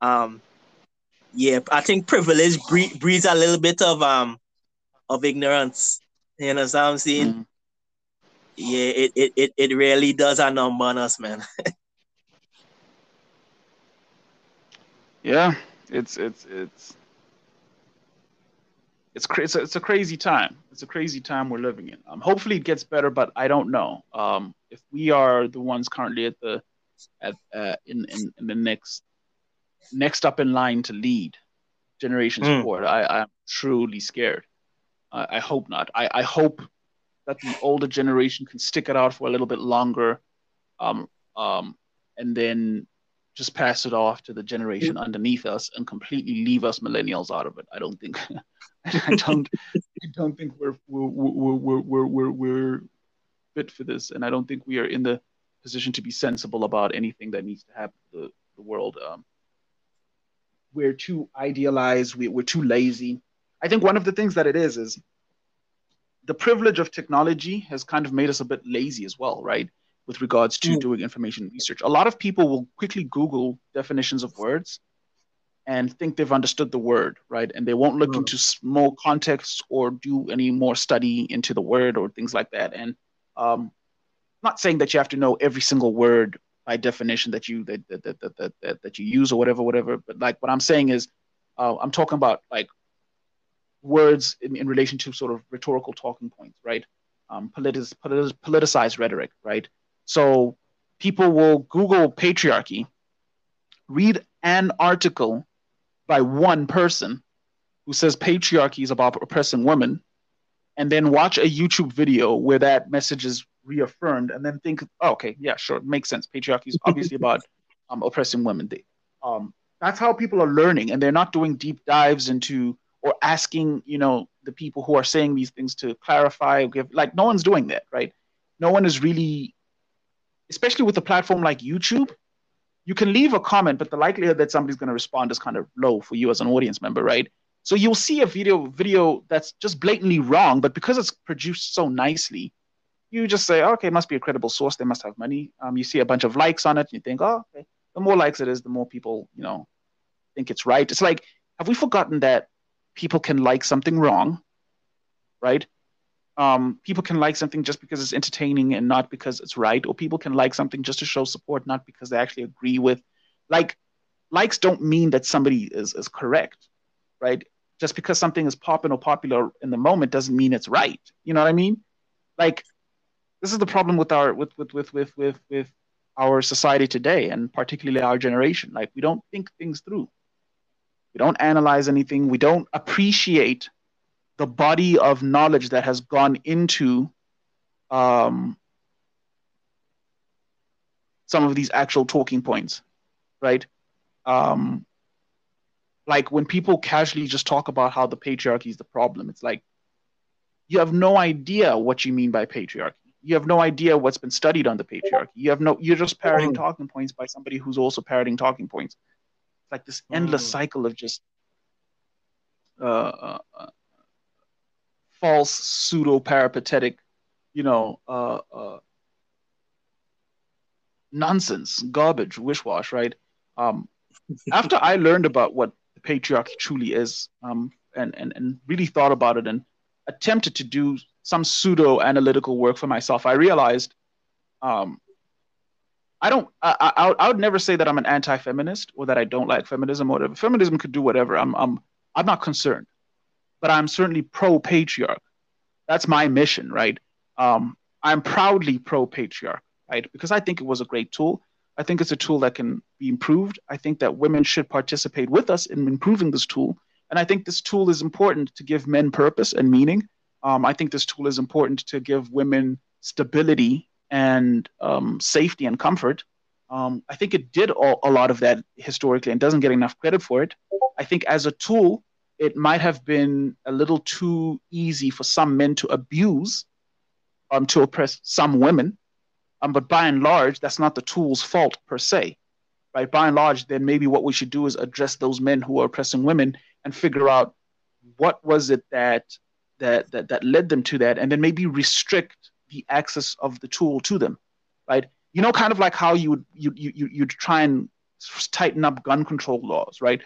um yeah i think privilege bre- breeds a little bit of um of ignorance you know what i'm saying Mm. yeah it, it it it really does a number on us man *laughs* Yeah, it's it's it's it's cra- it's it's a crazy time. It's a crazy time we're living in. Um, hopefully it gets better, but I don't know. Um, if we are the ones currently at the at uh, in, in in the next next up in line to lead generations Mm. forward, I I'm truly scared. I, I hope not. I I hope that the older generation can stick it out for a little bit longer, um um, and then just pass it off to the generation underneath us and completely leave us millennials out of it. I don't think *laughs* I don't I don't think we're we're we're we're we're, we're, fit for this, and I don't think we are in the position to be sensible about anything that needs to happen to the, the world. Um, we're too idealized. We, we're too lazy. I think one of the things that it is is the privilege of technology has kind of made us a bit lazy as well, right? With regards to Mm. doing information research. A lot of people will quickly Google definitions of words and think they've understood the word, right? And they won't look Mm. into more context or do any more study into the word or things like that. And um, not saying that you have to know every single word by definition that you that that that that, that, that, that you use or whatever, whatever. But like what I'm saying is, uh, I'm talking about like words in, in relation to sort of rhetorical talking points, right? Um, politic, politic, politicized rhetoric, right? So people will Google patriarchy, read an article by one person who says patriarchy is about oppressing women, and then watch a YouTube video where that message is reaffirmed, and then think, oh, okay, yeah, sure, it makes sense. Patriarchy is obviously about *laughs* um, oppressing women. They, um, that's how people are learning, and they're not doing deep dives into or asking, you know, the people who are saying these things to clarify. Give like no one's doing that, right? No one is really, especially with a platform like YouTube. You can leave a comment, but the likelihood that somebody's going to respond is kind of low for you as an audience member, right? So you'll see a video video that's just blatantly wrong, but because it's produced so nicely, you just say, okay, it must be a credible source. They must have money. Um, you see a bunch of likes on it, and you think, oh, okay. The more likes it is, the more people, you know, think it's right. It's like, have we forgotten that people can like something wrong, right? Um, people can like something just because it's entertaining and not because it's right, or people can like something just to show support, not because they actually agree with. Like, likes don't mean that somebody is is correct, right? Just because something is popping or popular in the moment doesn't mean it's right. You know what I mean? Like, this is the problem with our with with with with with, with our society today, and particularly our generation. Like, we don't think things through. We don't analyze anything. We don't appreciate the body of knowledge that has gone into um, some of these actual talking points, right? Um, like when people casually just talk about how the patriarchy is the problem, it's like you have no idea what you mean by patriarchy. You have no idea what's been studied on the patriarchy. You have no. You're just parroting talking points by somebody who's also parroting talking points. It's like this endless Mm. cycle of just uh, uh, uh, false pseudo peripatetic, you know, uh, uh, nonsense, garbage, wish wash, right? Um, after I learned about what the patriarchy truly is, um, and, and, and really thought about it and attempted to do some pseudo analytical work for myself, I realized um, I don't, I, I, I would never say that I'm an anti feminist or that I don't like feminism or whatever. Feminism could do whatever. I'm, I'm, I'm not concerned, but I'm certainly pro patriarch. That's my mission, right? Um, I'm proudly pro patriarch, right? Because I think it was a great tool. I think it's a tool that can be improved. I think that women should participate with us in improving this tool. And I think this tool is important to give men purpose and meaning. Um, I think this tool is important to give women stability and um, safety and comfort. Um, I think it did all, a lot of that historically and doesn't get enough credit for it. I think as a tool, it might have been a little too easy for some men to abuse um, to oppress some women. Um, but by and large, that's not the tool's fault per se, right? By and large, then maybe what we should do is address those men who are oppressing women and figure out what was it that that that, that led them to that, and then maybe restrict the access of the tool to them, right? You know, kind of like how you would you you you try and tighten up gun control laws, right?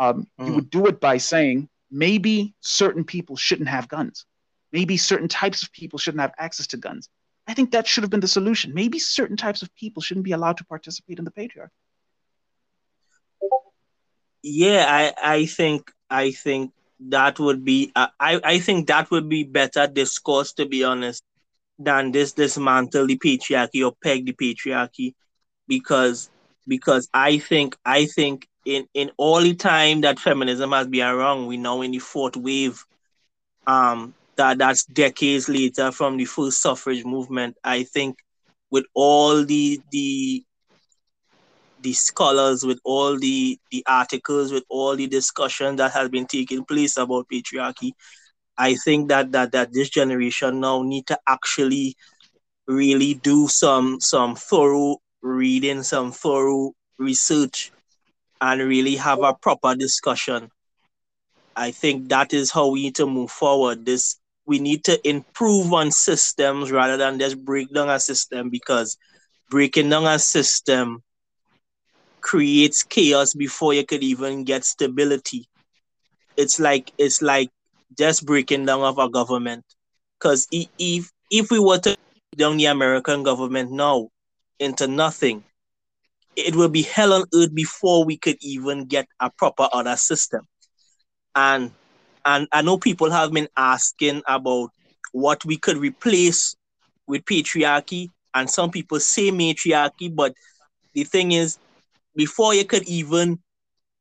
Um, mm. You would do it by saying maybe certain people shouldn't have guns, maybe certain types of people shouldn't have access to guns. I think that should have been the solution. Maybe certain types of people shouldn't be allowed to participate in the patriarchy. Yeah, I I think I think that would be uh, I I think that would be better discourse to be honest than this dismantle the patriarchy or peg the patriarchy because because I think I think in in all the time that feminism has been around, we now in the fourth wave. Um, that that's decades later from the first suffrage movement. I think with all the the the scholars, with all the the articles, with all the discussion that has been taking place about patriarchy, I think that that that this generation now need to actually really do some some thorough reading, some thorough research, and really have a proper discussion. I think that is how we need to move forward. This we need to improve on systems rather than just break down a system because breaking down a system creates chaos before you could even get stability. It's like it's like just breaking down of a government. Because if if we were to break down the American government now into nothing, it will be hell on earth before we could even get a proper other system. And and I know people have been asking about what we could replace with patriarchy, and some people say matriarchy, but the thing is, before you could even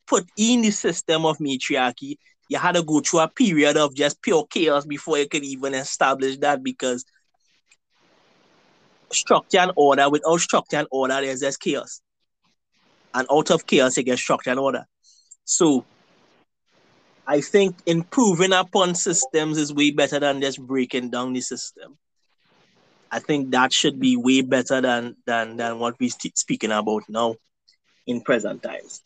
put in the system of matriarchy, you had to go through a period of just pure chaos before you could even establish that because structure and order, without structure and order, there's just chaos. And out of chaos, you get structure and order. So I think improving upon systems is way better than just breaking down the system. I think that should be way better than than than what we're speaking about now in present times.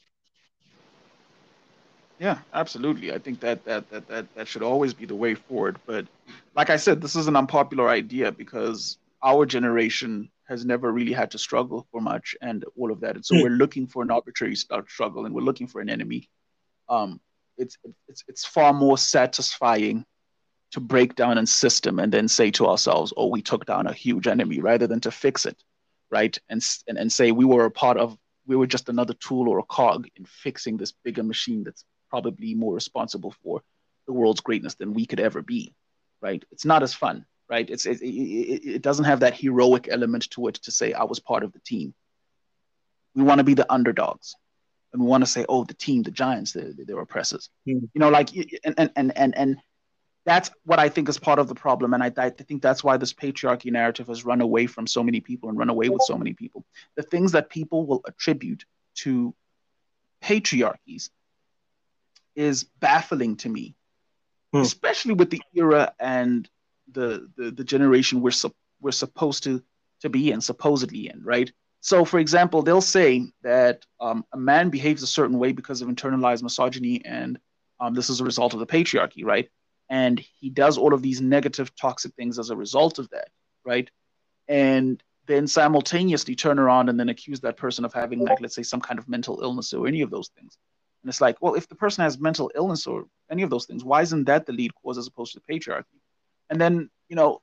Yeah, absolutely. I think that that that that, that should always be the way forward. But like I said, this is an unpopular idea because our generation has never really had to struggle for much and all of that. And so we're looking for an arbitrary struggle and we're looking for an enemy. Um, it's it's it's far more satisfying to break down a system and then say to ourselves, "Oh, we took down a huge enemy," rather than to fix it, right? And and and say we were a part of, we were just another tool or a cog in fixing this bigger machine that's probably more responsible for the world's greatness than we could ever be, right? It's not as fun, right? It's it, it, it doesn't have that heroic element to it to say I was part of the team. We want to be the underdogs and we want to say, oh, the team, the Giants, they're, they're oppressors. Mm. You know, like, and, and, and, and that's what I think is part of the problem. And I, I think that's why this patriarchy narrative has run away from so many people and run away with so many people. The things that people will attribute to patriarchies is baffling to me, mm. especially with the era and the, the, the generation we're, su- we're supposed to, to be in, supposedly in, right? so, for example, they'll say that um, a man behaves a certain way because of internalized misogyny, and um, this is a result of the patriarchy, right? And he does all of these negative, toxic things as a result of that, right? And then simultaneously turn around and then accuse that person of having, like, let's say, some kind of mental illness or any of those things. And it's like, well, if the person has mental illness or any of those things, why isn't that the lead cause as opposed to the patriarchy? And then, you know,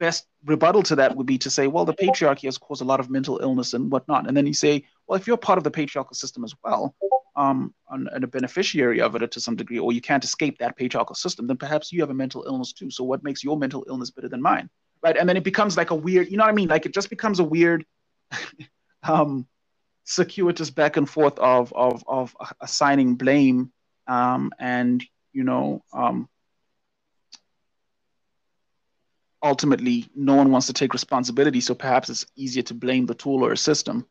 best rebuttal to that would be to say, well, the patriarchy has caused a lot of mental illness and whatnot. And then you say, well, if you're part of the patriarchal system as well, um, and, and, a beneficiary of it to some degree, or you can't escape that patriarchal system, then perhaps you have a mental illness too. So what makes your mental illness better than mine? Right. And then it becomes like a weird, you know what I mean? Like it just becomes a weird, *laughs* um, circuitous back and forth of, of, of assigning blame um, and, you know, um, ultimately no one wants to take responsibility so perhaps it's easier to blame the tool or a system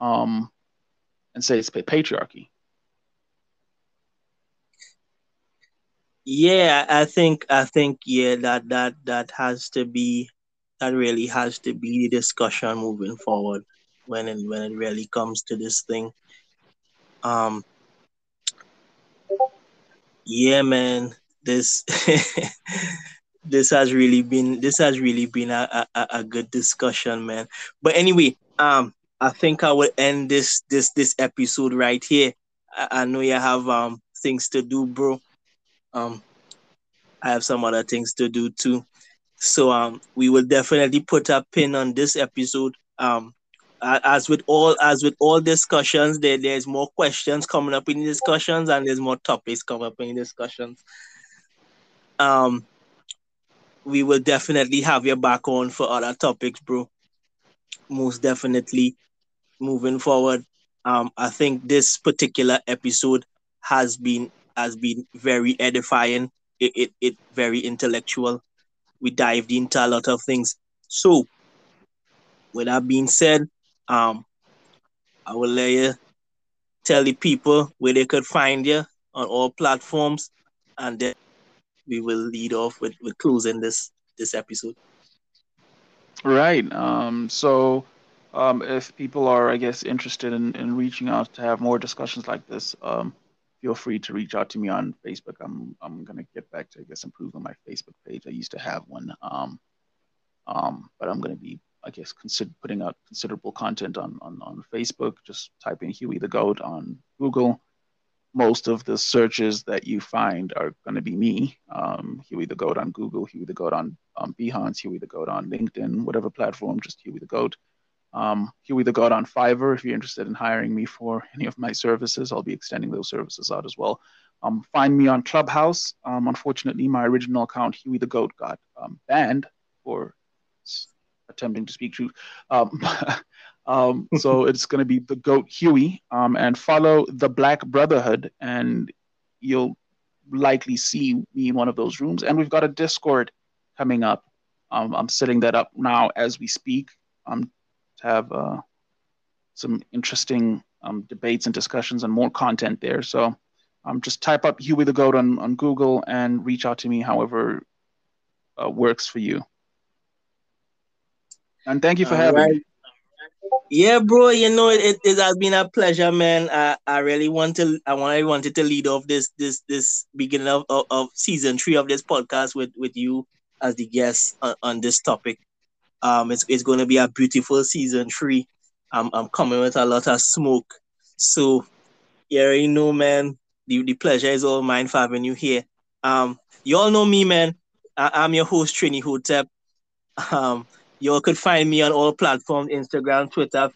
um, and say it's patriarchy. Yeah i think i think yeah that that that has to be that really has to be the discussion moving forward when it when it really comes to this thing. Um yeah man this *laughs* this has really been this has really been a, a, a good discussion, man. But anyway, um, I think I will end this this this episode right here. I, I know you have um things to do, bro. Um, I have some other things to do too. So um, we will definitely put a pin on this episode. Um, as with all as with all discussions, there there's more questions coming up in discussions, and there's more topics coming up in discussions. Um, we will definitely have you back on for other topics, bro. Most definitely. Moving forward, um, I think this particular episode has been has been very edifying. It, it, it very intellectual. We dived into a lot of things. So, with that being said, um, I will let you tell the people where they could find you on all platforms, and then we will lead off with, with closing this this episode. Right. Um, so um, if people are, I guess, interested in, in reaching out to have more discussions like this, um, feel free to reach out to me on Facebook. I'm I'm gonna get back to I guess improve on my Facebook page. I used to have one, um, um, but I'm gonna be I guess consider putting out considerable content on, on on Facebook. Just type in Huey the Goat on Google most of the searches that you find are going to be me. Um, Huey the Goat on Google, Huey the Goat on um, Behance, Huey the Goat on LinkedIn, whatever platform, just Huey the Goat. Um, Huey the Goat on Fiverr, if you're interested in hiring me for *laughs* any of my services, I'll be extending those services out as well. Um, find me on Clubhouse. Um, unfortunately, my original account, Huey the Goat, got um, banned for attempting to speak truth. *laughs* Um, so *laughs* it's going to be the goat Huey, um, and follow the Black Brotherhood, and you'll likely see me in one of those rooms. And we've got a Discord coming up. Um, I'm setting that up now as we speak um, to have uh, some interesting um, debates and discussions and more content there. So um, just type up Huey the Goat on, on Google and reach out to me however uh, works for you. And thank you for All having right. me. Yeah, bro. You know, it, it has been a pleasure, man. I, I really want to I want I wanted to lead off this this this beginning of, of, of season three of this podcast with with you as the guest on, on this topic. Um, it's it's going to be a beautiful season three. I'm I'm coming with a lot of smoke, so you already know, man. The, the pleasure is all mine for having you here. Um, you all know me, man. I, am your host, Trini Hotep. Um, you could find me on all platforms Instagram, Twitter,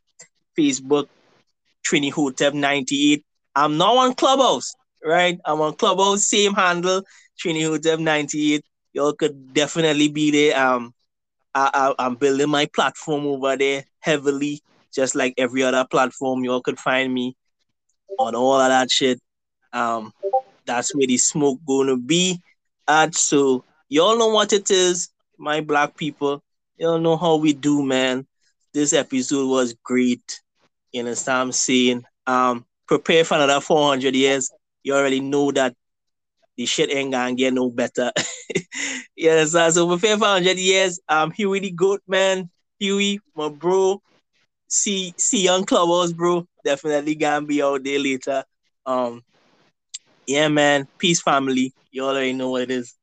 Facebook, Trini Hotep 98. I'm now on Clubhouse, right? I'm on Clubhouse, same handle, Trini Hotep 98. Y'all could definitely be there. Um, I, I, I'm building my platform over there heavily, just like every other platform. You all could find me on all of that shit. Um, that's where the smoke gonna be at. So y'all know what it is, my black people. You don't know how we do, man. This episode was great. You what I'm saying? Um, prepare for another 400 years. You already know that the shit ain't gonna get no better. *laughs* you understand? So prepare for 100 years. Um, Huey the Goat, man. Huey, my bro. see see young clubbers, bro. Definitely gonna be out there later. Um, yeah, man. Peace, family. You already know what it is.